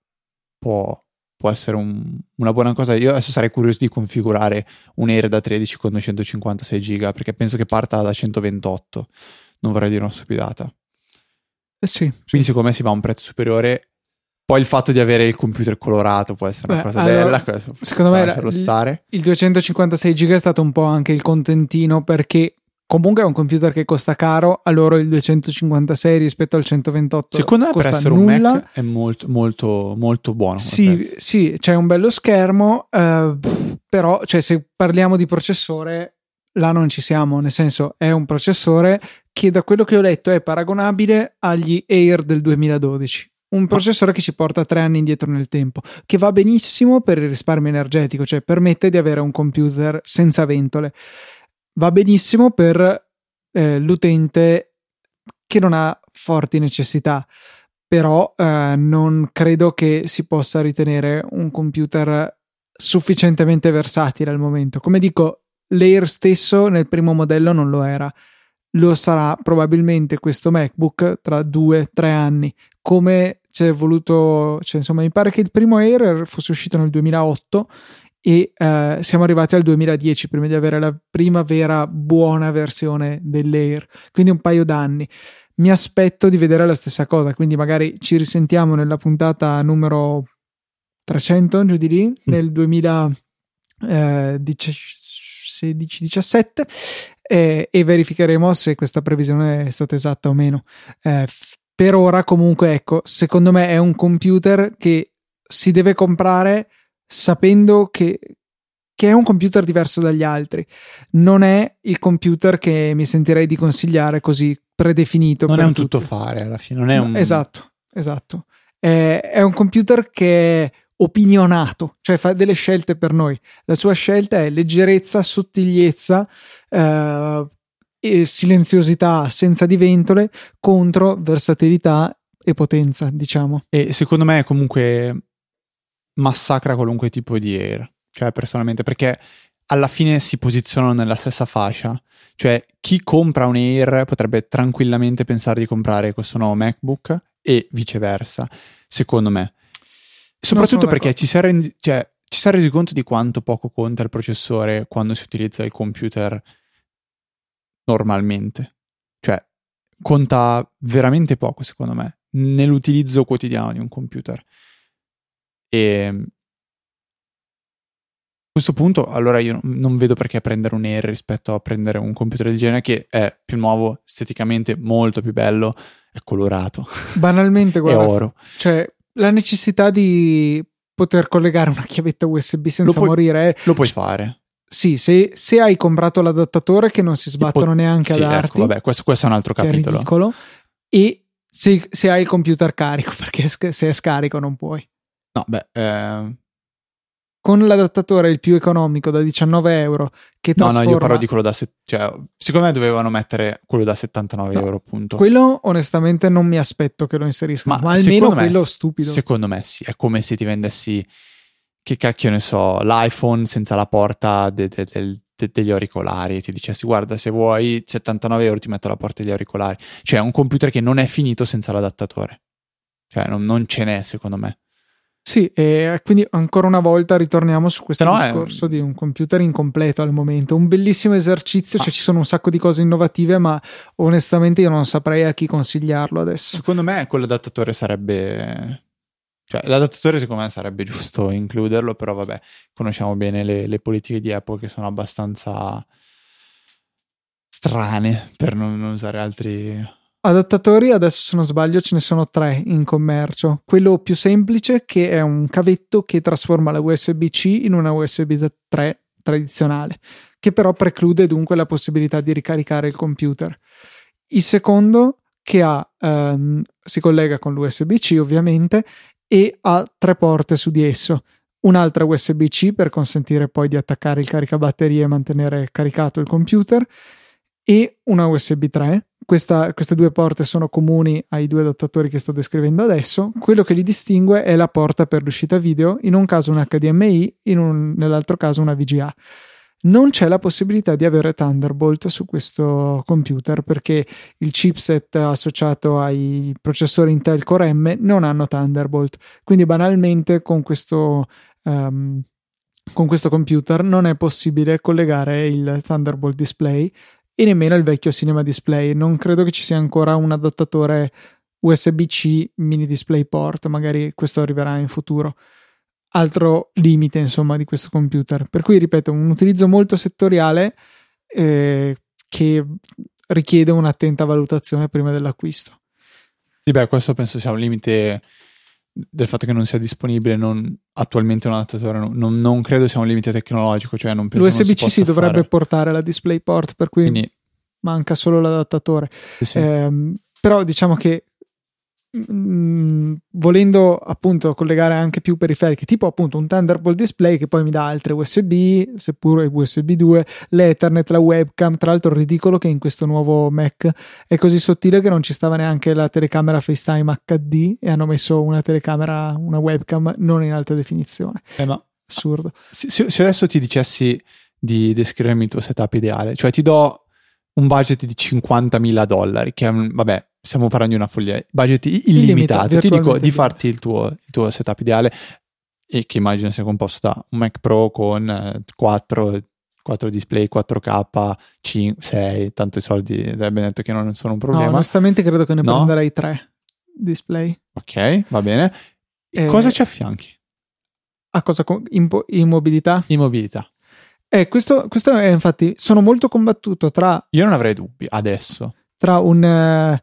può, può essere un, una buona cosa. Io adesso sarei curioso di configurare un Air da 13 con 256 giga, perché penso che parta da 128. Non vorrei dire una stupidata. Eh sì. Quindi, secondo me si va a un prezzo superiore. Poi il fatto di avere il computer colorato può essere una Beh, cosa allora, bella. Secondo me il, il 256 giga è stato un po' anche il contentino perché Comunque è un computer che costa caro, a loro il 256 rispetto al 128 Secondo me per essere nulla. un Mac è molto, molto, molto buono. Sì, sì, c'è un bello schermo, eh, però cioè, se parliamo di processore, là non ci siamo, nel senso è un processore che da quello che ho letto è paragonabile agli Air del 2012. Un processore che ci porta tre anni indietro nel tempo, che va benissimo per il risparmio energetico, cioè permette di avere un computer senza ventole va benissimo per eh, l'utente che non ha forti necessità, però eh, non credo che si possa ritenere un computer sufficientemente versatile al momento. Come dico, l'Air stesso nel primo modello non lo era. Lo sarà probabilmente questo MacBook tra due o tre anni. Come c'è voluto, cioè, insomma, mi pare che il primo Air fosse uscito nel 2008 e uh, siamo arrivati al 2010 prima di avere la prima vera buona versione dell'Air, quindi un paio d'anni. Mi aspetto di vedere la stessa cosa, quindi magari ci risentiamo nella puntata numero 300, giù di lì, mm. nel 2016-17 eh, e verificheremo se questa previsione è stata esatta o meno. Eh, per ora comunque ecco, secondo me è un computer che si deve comprare sapendo che, che è un computer diverso dagli altri. Non è il computer che mi sentirei di consigliare così predefinito. Non è un tutti. tuttofare alla fine, non è un... Esatto, esatto. È, è, un computer che è opinionato, cioè fa delle scelte per noi. La sua scelta è leggerezza, sottigliezza, eh, e silenziosità senza diventole contro versatilità e potenza, diciamo. E secondo me comunque massacra qualunque tipo di Air, cioè personalmente, perché alla fine si posizionano nella stessa fascia. Cioè, chi compra un Air potrebbe tranquillamente pensare di comprare questo nuovo MacBook e viceversa, secondo me. Soprattutto perché ci si, è rendi- cioè, ci si è resi conto di quanto poco conta il processore quando si utilizza il computer normalmente. Cioè, conta veramente poco, secondo me, nell'utilizzo quotidiano di un computer. E a questo punto, allora io non vedo perché prendere un Air rispetto a prendere un computer del genere che è più nuovo, esteticamente molto più bello, è colorato. Banalmente, guarda, è oro. Cioè, la necessità di poter collegare una chiavetta USB senza Lo puoi- morire. Lo puoi fare. Sì, se, se hai comprato l'adattatore che non si sbattono pot- neanche Sì, a ecco, darti, vabbè, questo, questo è un altro capitolo. ridicolo, e se, se hai il computer carico, perché se è scarico non puoi. No, beh, eh, Con l'adattatore il più economico da 19 euro che no, no, trasforma... io parlo di quello da... se- cioè, secondo me dovevano mettere quello da 79 No, euro, appunto. Quello onestamente non mi aspetto che lo inseriscano, ma, Ma almeno me quello stupido. Secondo me sì, è come se ti vendessi, che cacchio ne so, l'iPhone senza la porta de- de- del- de- degli auricolari e ti dicessi guarda se vuoi 79 euro ti metto la porta degli auricolari. Cioè è un computer che non è finito senza l'adattatore. Cioè non, non ce n'è secondo me. Sì, e quindi ancora una volta ritorniamo su questo Se no è- discorso di un computer incompleto al momento. Un bellissimo esercizio, Ah. cioè ci sono un sacco di cose innovative, ma onestamente io non saprei a chi consigliarlo adesso. Secondo me quell'adattatore sarebbe... Cioè l'adattatore secondo me sarebbe giusto includerlo, però vabbè, conosciamo bene le, le politiche di Apple che sono abbastanza strane per non, non usare altri... Adattatori, adesso se non sbaglio, ce ne sono tre in commercio. Quello più semplice, che è un cavetto che trasforma la USB-C in una USB 3 tradizionale, che però preclude dunque la possibilità di ricaricare il computer. Il secondo, che ha, ehm, si collega con l'USB-C ovviamente e ha tre porte su di esso. Un'altra USB-C per consentire poi di attaccare il caricabatterie e mantenere caricato il computer e una USB 3. Questa- queste due porte sono comuni ai due adattatori che sto descrivendo adesso. Quello che li distingue è la porta per l'uscita video, in un caso un HDMI, un- nell'altro caso una VGA. Non c'è la possibilità di avere Thunderbolt su questo computer perché il chipset associato ai processori Intel Core M non hanno Thunderbolt. Quindi banalmente con questo, ehm, con questo computer non è possibile collegare il Thunderbolt display e nemmeno il vecchio Cinema Display. Non credo che ci sia ancora un adattatore USB-C mini DisplayPort, magari questo arriverà in futuro. Altro limite, insomma, di questo computer. Per cui, ripeto, un utilizzo molto settoriale eh, che richiede un'attenta valutazione prima dell'acquisto. Sì, beh, questo penso sia un limite del fatto che non sia disponibile non- attualmente un adattatore. Non, non- credo sia un limite tecnologico, cioè non penso non si L'USB-C si dovrebbe fare. portare la DisplayPort, per cui Quindi, manca solo l'adattatore. sì, sì. Ehm, però diciamo che mm, volendo appunto collegare anche più periferiche, tipo appunto un Thunderbolt display che poi mi dà altre USB, seppur USB 2, l'Ethernet, la webcam. Tra l'altro, ridicolo che in questo nuovo Mac è così sottile che non ci stava neanche la telecamera FaceTime HD e hanno messo una telecamera, una webcam non in alta definizione. Eh, ma Assurdo. se, se- adesso ti dicessi di descrivermi il tuo setup ideale, cioè ti do un budget di 50.000 dollari, che è vabbè, stiamo parlando di una follia, budget illimitato. Ti dico di farti il tuo, il tuo setup ideale, e che immagino sia composto da un Mac Pro con eh, 4, 4 display, 4K, 5, 6, tanti soldi, abbiamo detto che non sono un No, problema. onestamente credo che ne No? prenderei tre display. ok, va bene. Eh, Cosa ci affianchi? A cosa? immobilità? Immobilità. Eh, questo, questo è infatti, sono molto combattuto tra, Io non avrei dubbi adesso. tra un, eh,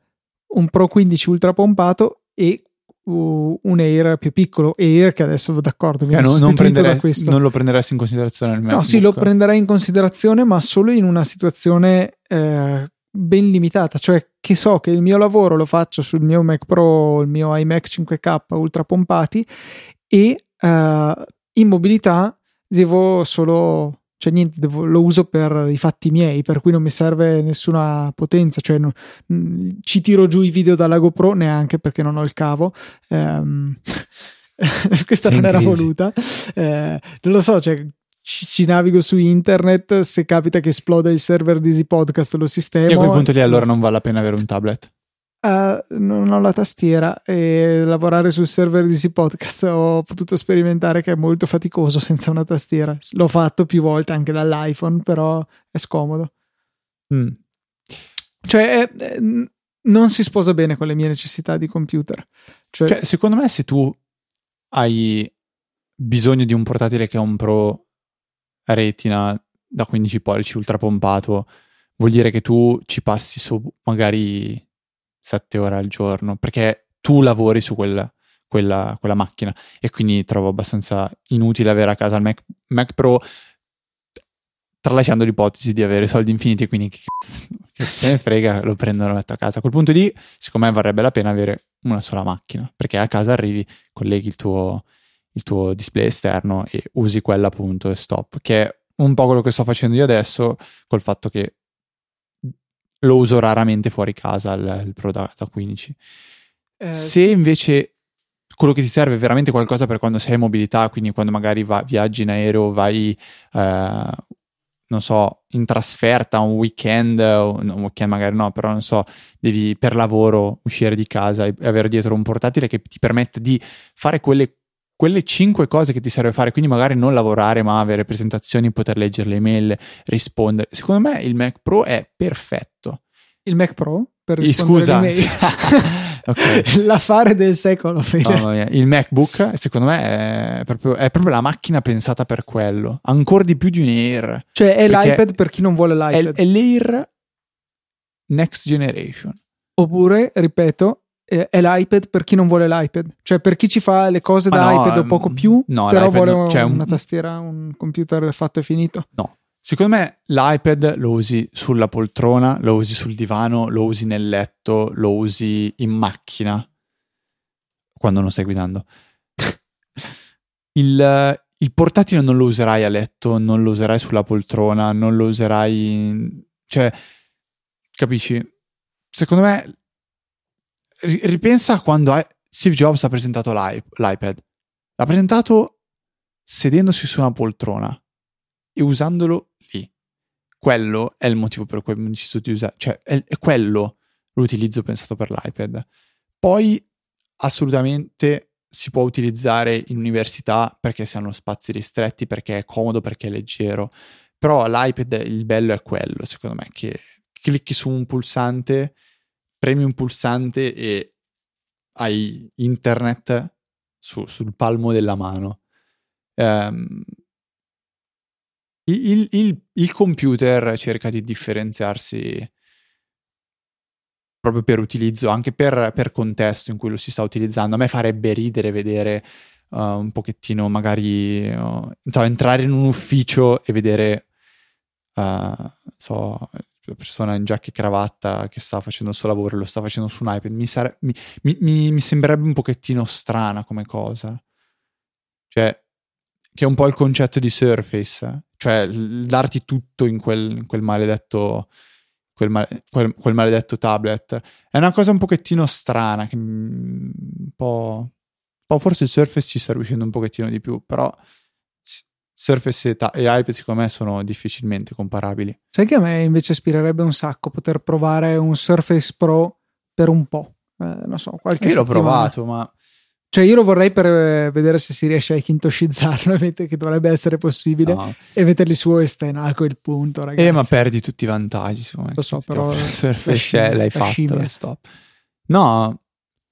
un Pro 15 ultra pompato e un Air più piccolo. Air che adesso d'accordo, Eh, viene non, non, sostituito da questo. non lo prenderesti in considerazione nel no, sì, lo prenderei in considerazione, ma solo in una situazione eh, ben limitata. Cioè, che so che il mio lavoro lo faccio sul mio Mac Pro, il mio iMac 5K ultra pompati e eh, in mobilità devo solo. Cioè, niente, devo- lo uso per i fatti miei, per cui non mi serve nessuna potenza. Cioè, non- ci tiro giù i video dalla GoPro neanche perché non ho il cavo. Ehm, questa Sei non era crisi. voluta. Eh, non lo so, cioè, ci, ci navigo su internet. Se capita che esploda il server di Easy Podcast, lo sistemo. Io a quel punto lì allora non vale la pena avere un tablet. Eh, non ho la tastiera e lavorare sul server di Easy Podcast ho potuto sperimentare che è molto faticoso senza una tastiera. L'ho fatto più volte anche dall'iPhone, però è scomodo. Mm. Cioè, è- è- non si sposa bene con le mie necessità di computer. Cioè, Cioè, secondo me, se tu hai bisogno di un portatile che è un Pro Retina da 15 pollici ultra pompato, vuol dire che tu ci passi su magari 7 ore al giorno, perché tu lavori su quella, quella, quella macchina e quindi trovo abbastanza inutile avere a casa il Mac, Mac Pro tralasciando l'ipotesi di avere soldi infiniti, quindi che se ne frega, lo prendo e lo metto a casa. A quel punto lì, secondo me varrebbe la pena avere una sola macchina, perché a casa arrivi, colleghi il tuo, il tuo display esterno e usi quella appunto e stop, che è un po' quello che sto facendo io adesso col fatto che lo uso raramente fuori casa il, il Pro da, da 15. Eh, Se invece quello che ti serve è veramente qualcosa per quando sei in mobilità, quindi quando magari va, viaggi in aereo, vai eh, non so, in trasferta un weekend, un weekend magari no, però non so, devi per lavoro uscire di casa e avere dietro un portatile che ti permette di fare quelle, quelle cinque cose che ti serve fare, quindi magari non lavorare, ma avere presentazioni, poter leggere le email, rispondere. Secondo me il Mac Pro è perfetto. Il Mac Pro? Per rispondere Scusa. Okay. L'affare del secolo. Yeah. Il MacBook, secondo me, è proprio, è proprio, la macchina pensata per quello. Ancora di più di un Air. Cioè, è l'iPad per chi non vuole l'iPad. È, è l'Air Next Generation. Oppure, ripeto, è l'iPad per chi non vuole l'iPad. Cioè, per chi ci fa le cose Ma da no, iPad o poco mm, più, no, però vuole cioè una un... tastiera, un computer fatto e finito. No, Secondo me l'iPad lo usi sulla poltrona, lo usi sul divano, lo usi nel letto, lo usi in macchina quando non stai guidando. il, il, portatile non lo userai a letto, non lo userai sulla poltrona, non lo userai... Cioè, capisci? Secondo me, ripensa a quando Steve Jobs ha presentato l'iPad. L'ha presentato sedendosi su una poltrona e usandolo quello è il motivo per cui abbiamo deciso di usare, cioè è, è quello l'utilizzo pensato per l'iPad. Poi assolutamente si può utilizzare in università perché si hanno spazi ristretti, perché è comodo, perché è leggero. Però l'iPad il bello è quello, secondo me, che clicchi su un pulsante, premi un pulsante e hai internet su, sul palmo della mano. Um, il, il, il computer cerca di differenziarsi proprio per utilizzo, anche per, per, contesto in cui lo si sta utilizzando. A me farebbe ridere vedere uh, un pochettino, magari, uh, entrare in un ufficio e vedere, uh, so, la persona in giacca e cravatta che sta facendo il suo lavoro e lo sta facendo su un iPad. Mi, sare- mi, mi, mi sembrerebbe un pochettino strana come cosa. Cioè, che è un po' il concetto di Surface, cioè darti tutto in quel, in quel maledetto quel, male, quel, quel, maledetto tablet. È una cosa un pochettino strana, che, un, po', un po', forse il Surface ci sta riuscendo un pochettino di più, però Surface e, e iPad secondo me sono difficilmente comparabili. Sai che a me invece ispirerebbe un sacco poter provare un Surface Pro per un po'. Eh, non so, qualche Io l'ho provato, ma cioè, io lo vorrei per eh, vedere se si riesce a kintoshizzarlo, che dovrebbe essere possibile, no. e metterli su OST, a quel punto, ragazzi. Eh, ma perdi tutti i vantaggi, secondo me. Lo so, però... Il Surface l'hai fatto, scimmia. stop. No,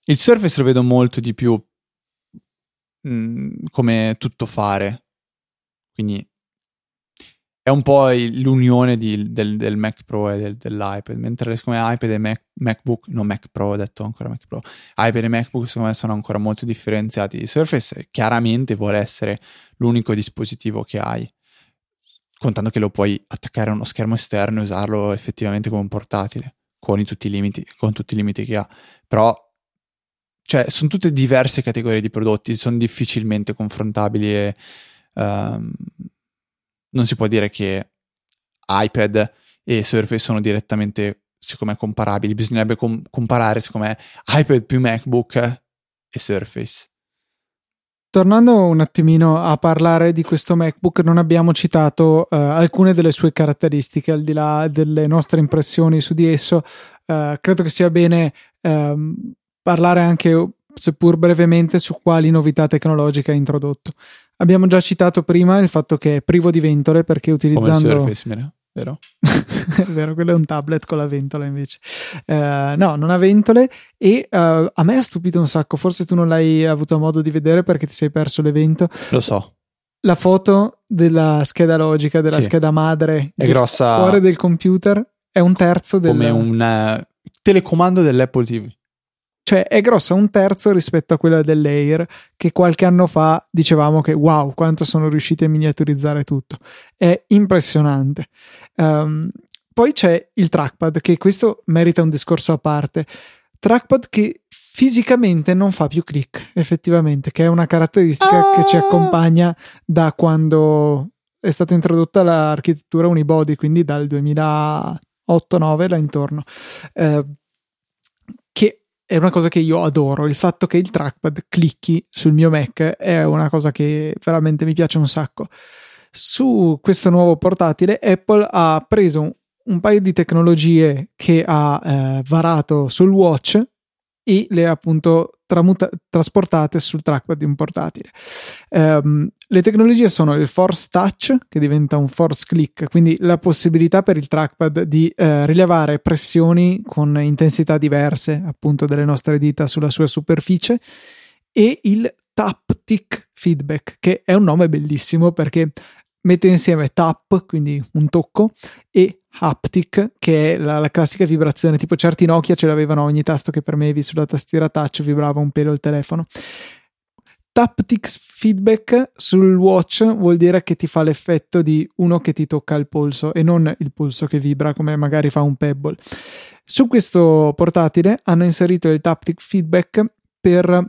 il Surface lo vedo molto di più mh, mm, come tutto fare. Quindi è un po' l'unione di, del, del, Mac Pro e del, dell'iPad, mentre come iPad e Mac, MacBook, non Mac Pro, ho detto ancora Mac Pro, iPad e MacBook secondo me sono ancora molto differenziati. Surface chiaramente vuole essere l'unico dispositivo che hai, contando che lo puoi attaccare a uno schermo esterno e usarlo effettivamente come un portatile, con, tutti i limiti, con tutti i limiti che ha. Però, cioè, sono tutte diverse categorie di prodotti, sono difficilmente confrontabili e... Um, non si può dire che iPad e Surface sono direttamente, secondo me, comparabili. Bisognerebbe com- comparare, secondo me, iPad più MacBook e Surface. Tornando un attimino a parlare di questo MacBook, non abbiamo citato uh, alcune delle sue caratteristiche, al di là delle nostre impressioni su di esso. Uh, credo che sia bene uh, parlare anche, seppur brevemente, su quali novità tecnologiche ha introdotto. Abbiamo già citato prima il fatto che è privo di ventole perché utilizzando... Come il Surface, mira, vero? è vero, quello è un tablet con la ventola invece. Uh, no, non ha ventole e uh, a me ha stupito un sacco, forse tu non l'hai avuto modo di vedere perché ti sei perso l'evento. Lo so. La foto della scheda logica, della sì. scheda madre, è grossa. cuore del computer, è un terzo del... Come un telecomando dell'Apple TV. Cioè è grossa un terzo rispetto a quella dell'Air che qualche anno fa dicevamo che wow quanto sono riusciti a miniaturizzare tutto. È impressionante. Um, poi c'è il trackpad che questo merita un discorso a parte. Trackpad che fisicamente non fa più click effettivamente, che è una caratteristica ah! che ci ah! accompagna da quando è stata introdotta l'architettura unibody, quindi dal 2008-9 là intorno. Che è una cosa che io adoro. Il fatto che il trackpad clicchi sul mio Mac è una cosa che veramente mi piace un sacco. Su questo nuovo portatile, Apple ha preso un paio di tecnologie che ha eh, varato sul watch e le appunto tramuta- trasportate sul trackpad di un portatile. Um, le tecnologie sono il Force Touch, che diventa un Force Click, quindi la possibilità per il trackpad di eh, rilevare pressioni con intensità diverse, appunto, delle nostre dita sulla sua superficie, e il Taptic Feedback, che è un nome bellissimo perché mette insieme tap, quindi un tocco, e haptic, che è la, la, classica vibrazione, tipo certi Nokia ce l'avevano ogni tasto che premevi sulla tastiera touch, vibrava un pelo il telefono. Taptic feedback sul watch vuol dire che ti fa l'effetto di uno che ti tocca il polso e non il polso che vibra come magari fa un pebble. Su questo portatile hanno inserito il taptic feedback per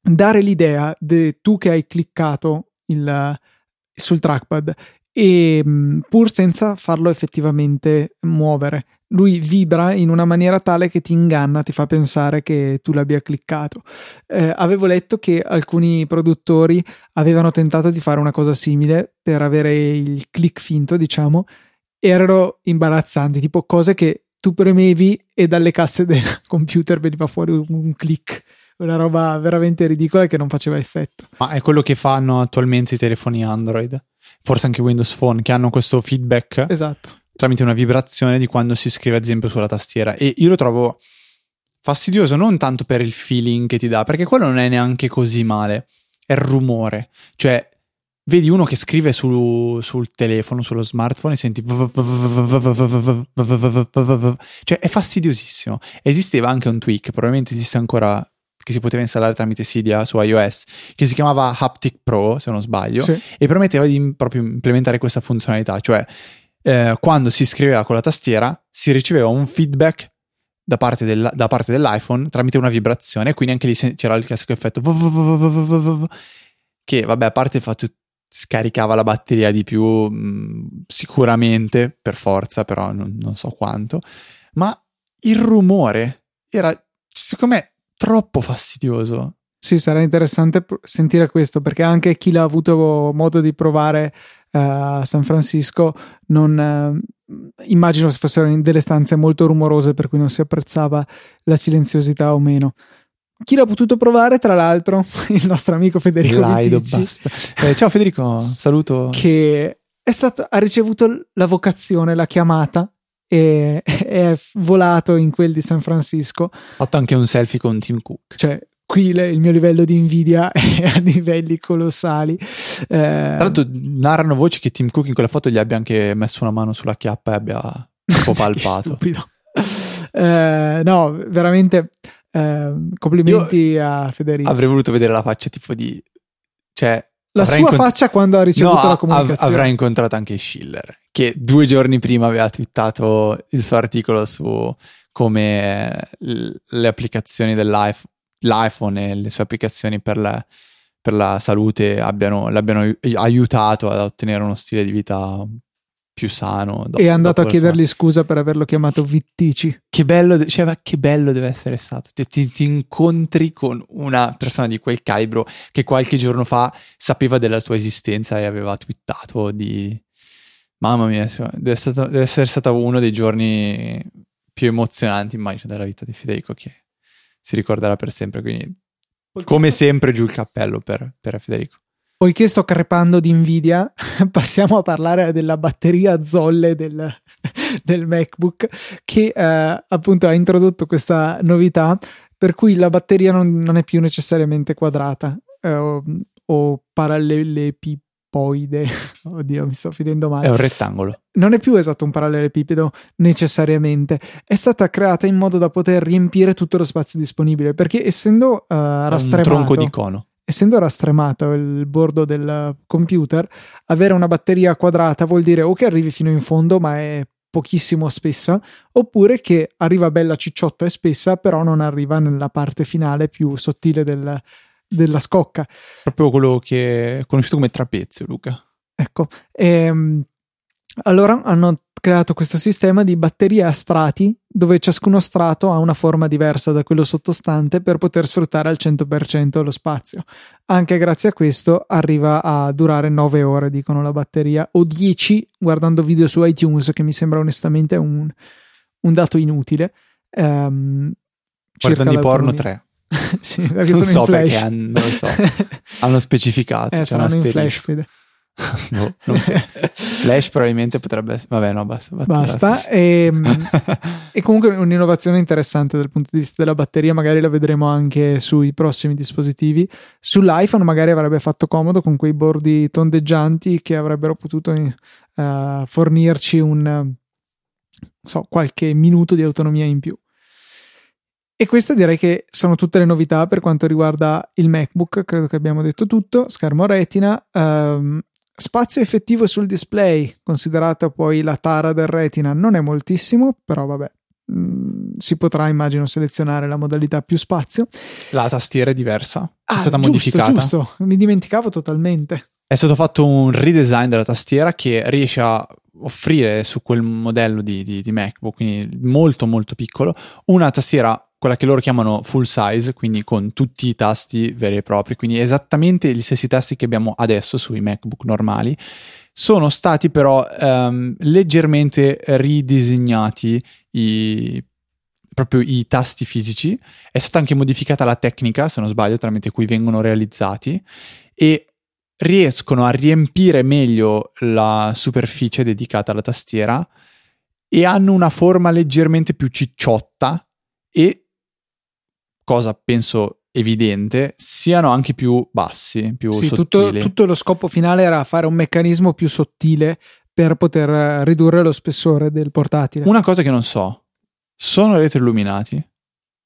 dare l'idea di tu che hai cliccato il, sul trackpad e mm, pur senza farlo effettivamente muovere. Lui vibra in una maniera tale che ti inganna, ti fa pensare che tu l'abbia cliccato. Eh, avevo letto che alcuni produttori avevano tentato di fare una cosa simile per avere il click finto, diciamo, erano imbarazzanti, tipo cose che tu premevi e dalle casse del computer veniva fuori un click una roba veramente ridicola che non faceva effetto. Ma è quello che fanno attualmente i telefoni Android, forse anche Windows Phone, che hanno questo feedback esatto. tramite una vibrazione di quando si scrive, ad esempio, sulla tastiera. E io lo trovo fastidioso non tanto per il feeling che ti dà, perché quello non è neanche così male, è il rumore. Cioè, vedi uno che scrive su, sul telefono, sullo smartphone e senti cioè è fastidiosissimo. Esisteva anche un tweak, probabilmente esiste ancora che si poteva installare tramite Cydia su iOS, che si chiamava Haptic Pro, se non sbaglio, sì. e permetteva di proprio implementare questa funzionalità, cioè eh, quando si scriveva con la tastiera si riceveva un feedback da parte, del, da parte dell'iPhone tramite una vibrazione, e quindi anche lì c'era il classico effetto che vabbè, a parte il fatto scaricava la batteria di più mh, sicuramente per forza, però non, non so quanto, ma il rumore era secondo me troppo fastidioso. Sì, sarà interessante sentire questo perché anche chi l'ha avuto modo di provare uh, a San Francisco non uh, immagino se fossero in delle stanze molto rumorose per cui non si apprezzava la silenziosità o meno. Chi l'ha potuto provare, tra l'altro, il nostro amico Federico Laido, basta. Eh, ciao Federico, saluto. Che stato, ha ricevuto la vocazione, la chiamata e è volato in quel di San Francisco. Ho fatto anche un selfie con Tim Cook. Cioè, qui il mio livello di invidia è a livelli colossali. Eh, Tra l'altro, narrano voci che Tim Cook in quella foto gli abbia anche messo una mano sulla chiappa e abbia un po' palpato. stupido. Eh, no, veramente eh, complimenti Io a Federico. Avrei voluto vedere la faccia tipo di... Cioè, la sua incont- faccia quando ha ricevuto no, la comunicazione. Av- avrà incontrato anche Schiller, che due giorni prima aveva twittato il suo articolo su come le applicazioni dell'iPhone e le sue applicazioni per la, per la salute abbiano, l'abbiano aiutato ad ottenere uno stile di vita più sano. Dopo, è andato a chiedergli scusa per averlo chiamato Vittici. Che bello, cioè, che bello deve essere stato. Ti, ti, ti, incontri con una persona di quel calibro che qualche giorno fa sapeva della tua esistenza e aveva twittato di... Mamma mia, deve, stato, deve essere stato uno dei giorni più emozionanti, immagino, della vita di Federico che si ricorderà per sempre. Quindi, come sempre, giù il cappello per, per Federico. Poiché sto crepando di invidia, passiamo a parlare della batteria zolle del, del MacBook che eh, appunto ha introdotto questa novità per cui la batteria non, non è più necessariamente quadrata eh, o, o parallelepipoide. Oddio, mi sto finendo male. È un rettangolo. Non è più esatto un parallelepipedo necessariamente. È stata creata in modo da poter riempire tutto lo spazio disponibile perché essendo uh, rastremato. Un tronco di cono. Essendo rastremato il bordo del computer, avere una batteria quadrata vuol dire o che arrivi fino in fondo, ma è pochissimo spessa, oppure che arriva bella cicciotta e spessa, però non arriva nella parte finale più sottile del, della scocca. Proprio quello che è conosciuto come trapezio, Luca. Ecco, ehm, allora hanno creato questo sistema di batterie a strati dove ciascuno strato ha una forma diversa da quello sottostante per poter sfruttare al 100% lo spazio. Anche grazie a questo arriva a durare 9 ore, dicono la batteria, o 10 guardando video su iTunes, che mi sembra onestamente un, un dato inutile. Um, guardando i porno 3. sì, perché non so flash. perché hanno, non so, hanno specificato. Eh, saranno in flash, Fede. no, Flash probabilmente potrebbe essere. Vabbè, no, basta. Basta. basta. E, ehm, e, comunque un'innovazione interessante dal punto di vista della batteria. Magari la vedremo anche sui prossimi dispositivi. Sull'iPhone, magari avrebbe fatto comodo con quei bordi tondeggianti che avrebbero potuto uh, fornirci un so, qualche minuto di autonomia in più. E questo direi che sono tutte le novità per quanto riguarda il MacBook, credo che abbiamo detto tutto, schermo retina, um, Spazio effettivo sul display, considerata poi la tara del retina, non è moltissimo, però vabbè, mh, mm, si potrà immagino selezionare la modalità più spazio. La tastiera è diversa, ah, è stata giusto, modificata. Giusto, mi dimenticavo totalmente. È stato fatto un redesign della tastiera che riesce a offrire su quel modello di, di, di MacBook, quindi molto molto piccolo, una tastiera quella che loro chiamano full size, quindi con tutti i tasti veri e propri, quindi esattamente gli stessi tasti che abbiamo adesso sui MacBook normali. Sono stati però um, leggermente ridisegnati i, proprio i tasti fisici, è stata anche modificata la tecnica, se non sbaglio, tramite cui vengono realizzati e riescono a riempire meglio la superficie dedicata alla tastiera e hanno una forma leggermente più cicciotta e cosa penso evidente, siano anche più bassi, più sì, tutto, tutto, lo scopo finale era fare un meccanismo più sottile per poter ridurre lo spessore del portatile. Una cosa che non so, sono retroilluminati?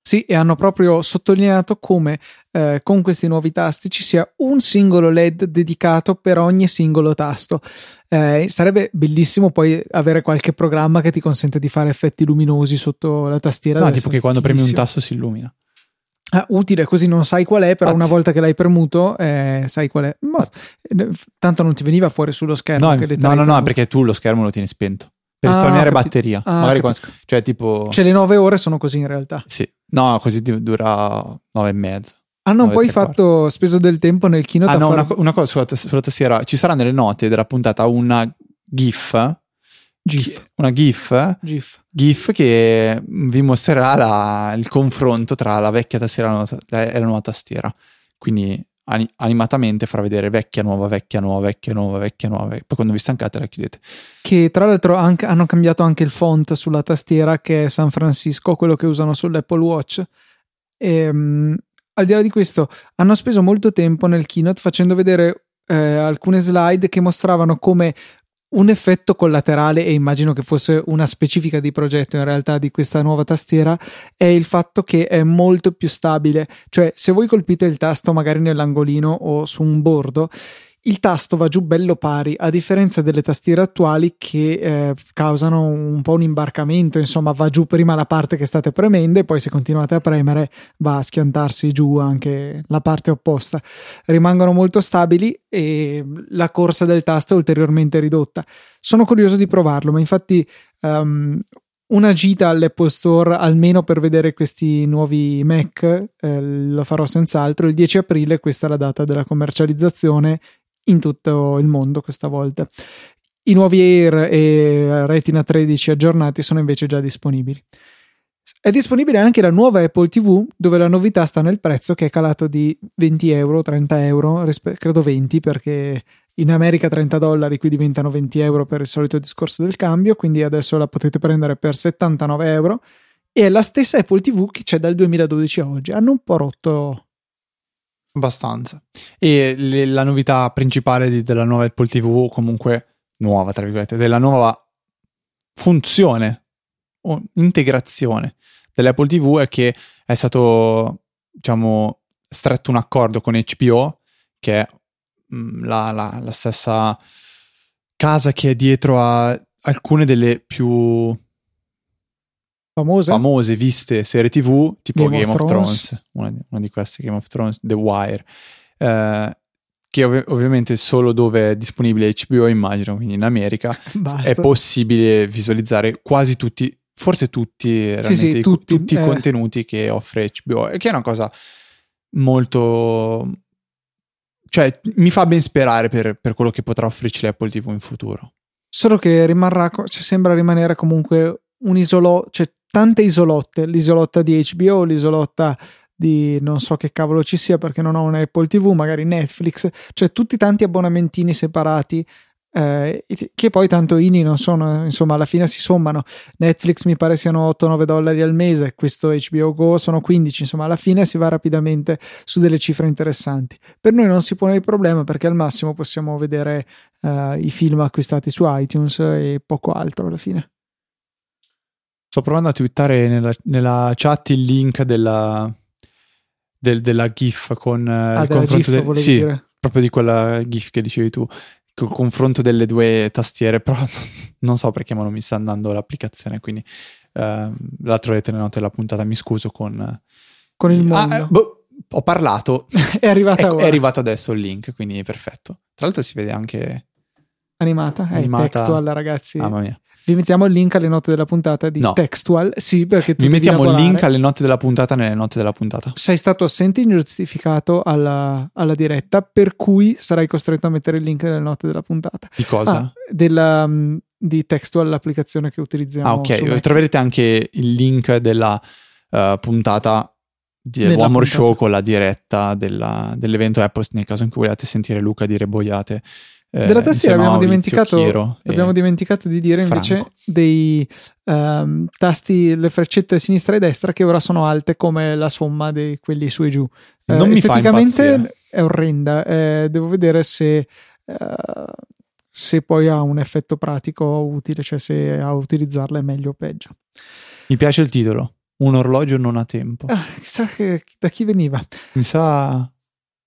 Sì, e hanno proprio sottolineato come eh, con questi nuovi tasti ci sia un singolo LED dedicato per ogni singolo tasto. Eh, sarebbe bellissimo poi avere qualche programma che ti consente di fare effetti luminosi sotto la tastiera. No, tipo che quando premi un tasto si illumina. Ah, utile così non sai qual è, però una volta che l'hai premuto eh, sai qual è. Ma, eh, tanto non ti veniva fuori sullo schermo. No, no, no, no, perché tu lo schermo lo tieni spento. Per ah, risparmiare batteria. Ah, Magari quando, cioè, tipo... cioè le nove ore sono così in realtà. Sì, no, così dura nove e mezzo. Hanno ah, poi fatto, speso del tempo nel keynote. Ah, no, fare... una, una, cosa sulla, sulla tastiera. Ci sarà nelle note della puntata una GIF GIF. Una GIF, GIF. GIF che vi mostrerà la, il confronto tra la vecchia tastiera e la nuova tastiera. Quindi animatamente farà vedere vecchia, nuova, vecchia, nuova, vecchia, nuova, vecchia, nuova. Poi quando vi stancate la chiudete. Che tra l'altro anche, hanno cambiato anche il font sulla tastiera che è San Francisco, quello che usano sull'Apple Watch. E, um, al di là di questo, hanno speso molto tempo nel keynote facendo vedere eh, alcune slide che mostravano come un effetto collaterale, e immagino che fosse una specifica di progetto in realtà di questa nuova tastiera, è il fatto che è molto più stabile. Cioè, se voi colpite il tasto magari nell'angolino o su un bordo, il tasto va giù bello pari, a differenza delle tastiere attuali che eh, causano un po' un imbarcamento, insomma va giù prima la parte che state premendo e poi se continuate a premere va a schiantarsi giù anche la parte opposta. Rimangono molto stabili e la corsa del tasto è ulteriormente ridotta. Sono curioso di provarlo, ma infatti um, una gita all'Apple Store almeno per vedere questi nuovi Mac, eh, lo farò senz'altro. Il 10 aprile, questa è la data della commercializzazione in tutto il mondo questa volta. I nuovi Air e Retina 13 aggiornati sono invece già disponibili. È disponibile anche la nuova Apple TV, dove la novità sta nel prezzo che è calato di 20 euro, 30 euro, credo 20 perché in America 30 dollari, qui diventano 20 euro per il solito discorso del cambio, quindi adesso la potete prendere per 79 euro. E è la stessa Apple TV che c'è dal 2012 a oggi. Hanno un po' rotto Abbastanza. E le, la novità principale di, della nuova Apple TV, comunque nuova, tra virgolette, della nuova funzione o integrazione dell'Apple TV è che è stato, diciamo, stretto un accordo con HBO, che è mm, la, la, la stessa casa che è dietro a alcune delle più famose, famose viste serie tv tipo Game, Game of, Thrones, Thrones una, di, una, di, queste Game of Thrones The Wire eh, che ov- ovviamente solo dove è disponibile HBO immagino quindi in America è possibile visualizzare quasi tutti forse tutti, sì, sì, tutti, tutti eh. i contenuti che offre HBO e che è una cosa molto cioè mi fa ben sperare per, per quello che potrà offrirci l'Apple TV in futuro. Solo che rimarrà cioè, sembra rimanere comunque un isolo cioè tante isolotte, l'isolotta di HBO, l'isolotta di non so che cavolo ci sia perché non ho un Apple TV, magari Netflix, cioè tutti tanti abbonamentini separati eh, che poi tanto INI non sono, insomma alla fine si sommano. Netflix mi pare siano 8-9 dollari al mese, questo HBO Go sono 15, insomma alla fine si va rapidamente su delle cifre interessanti. Per noi non si pone il problema perché al massimo possiamo vedere eh, i film acquistati su iTunes e poco altro alla fine. Sto provando a twittare nella, nella chat il link della, del, della GIF con eh, ah, il confronto GIF, del, sì, dire. proprio di quella GIF che dicevi tu, il confronto delle due tastiere, però non so perché ma non mi sta andando l'applicazione, quindi uh, la troverete nelle note della puntata, mi scuso con... Con il mondo. Ah, eh, boh, ho parlato, è, arrivata è, è, arrivato adesso il link, quindi perfetto. Tra l'altro si vede anche... Animata, animata. è textual ragazzi. Mamma mia. Vi mettiamo il link alle note della puntata di no. Textual. Sì, perché tu Vi mettiamo il link alle note della puntata nelle note della puntata. Sei stato assente ingiustificato alla, alla, diretta, per cui sarai costretto a mettere il link nelle note della puntata. Di cosa? Ah, della, um, di Textual, l'applicazione che utilizziamo. Ah, ok. Troverete anche il link della uh, puntata di One More Show con la diretta della, dell'evento Apple nel caso in cui vogliate sentire Luca dire boiate eh, Della tastiera abbiamo dimenticato, abbiamo dimenticato di dire Franco. invece dei um, tasti, le freccette a sinistra e destra che ora sono alte come la somma di quelli su e giù. Non uh, mi esteticamente è orrenda, eh, devo vedere se, uh, se poi ha un effetto pratico utile, cioè se a utilizzarla è meglio o peggio. Mi piace il titolo, un orologio non ha tempo. Ah, chissà che, da chi veniva. Mi sa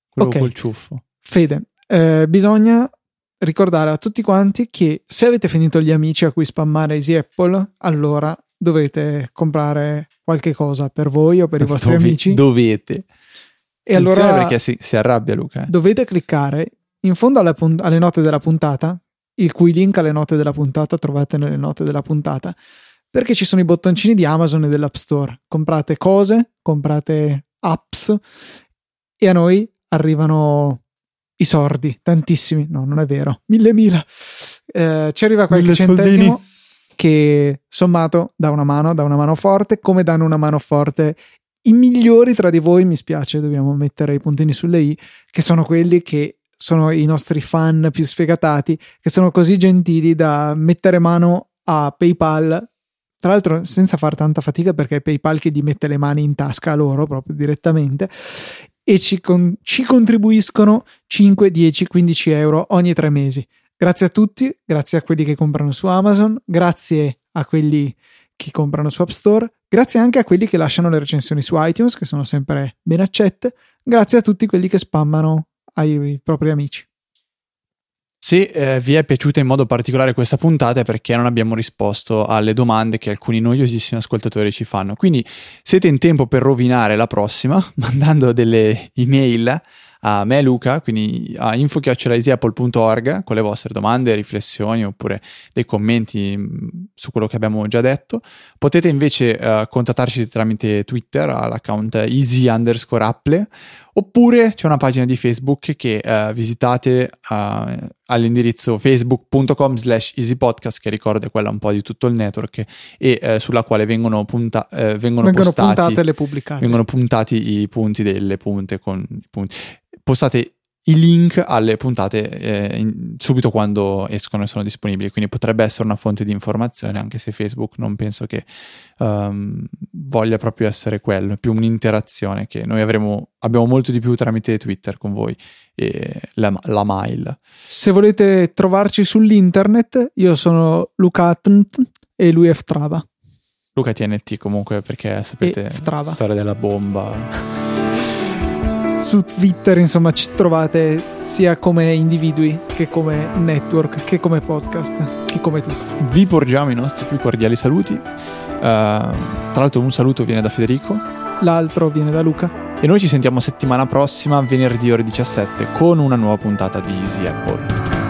quello okay. col ciuffo. Fede, eh, bisogna ricordare a tutti quanti che se avete finito gli amici a cui spammare Easy Apple, allora dovete comprare qualche cosa per voi o per i vostri Dove, amici. Dovete. E allora perché si, si, arrabbia Luca. Eh. Dovete cliccare in fondo alle, alle note della puntata, il cui link alle note della puntata trovate nelle note della puntata, perché ci sono i bottoncini di Amazon e dell'App Store. Comprate cose, comprate apps e a noi arrivano i sordi, tantissimi, no, non è vero, mille mila. Eh, ci arriva qualche mille centesimo soldini. che sommato dà una mano, dà una mano forte, come danno una mano forte i migliori tra di voi, mi spiace, dobbiamo mettere i puntini sulle i, che sono quelli che sono i nostri fan più sfegatati, che sono così gentili da mettere mano a PayPal tra l'altro senza fare tanta fatica perché è PayPal che gli mette le mani in tasca a loro proprio direttamente e ci, con, ci contribuiscono 5, 10, 15 euro ogni tre mesi. Grazie a tutti, grazie a quelli che comprano su Amazon, grazie a quelli che comprano su App Store, grazie anche a quelli che lasciano le recensioni su iTunes, che sono sempre ben accette, grazie a tutti quelli che spammano ai propri amici. Se eh, vi è piaciuta in modo particolare questa puntata è perché non abbiamo risposto alle domande che alcuni noiosissimi ascoltatori ci fanno. Quindi siete in tempo per rovinare la prossima mandando delle email a me Luca, quindi a info.easyapple.org con le vostre domande, riflessioni oppure dei commenti mm, su quello che abbiamo già detto. Potete invece uh, contattarci tramite Twitter all'account easy underscore apple oppure c'è una pagina di Facebook che uh, visitate uh, all'indirizzo facebook.com slash easypodcast che ricorda quella un po' di tutto il network e uh, sulla quale vengono, punta- vengono, vengono postati, puntate le pubblicate. vengono puntati i punti delle punte con i punti. Postate i link alle puntate eh, in, subito quando escono e sono disponibili, quindi potrebbe essere una fonte di informazione, anche se Facebook non penso che um, voglia proprio essere quello, è più un'interazione che noi avremo, abbiamo molto di più tramite Twitter con voi e la, la mail. Se volete trovarci sull'internet, io sono Lucatent e lui è Ftrava. Luca TNT comunque perché sapete la storia della bomba su Twitter, insomma, ci trovate sia come individui che come network, che come podcast, che come tutto. Vi porgiamo i nostri più cordiali saluti. Uh, tra l'altro un saluto viene da Federico. L'altro viene da Luca. E noi ci sentiamo settimana prossima, venerdì ore 17, con una nuova puntata di Easy Apple.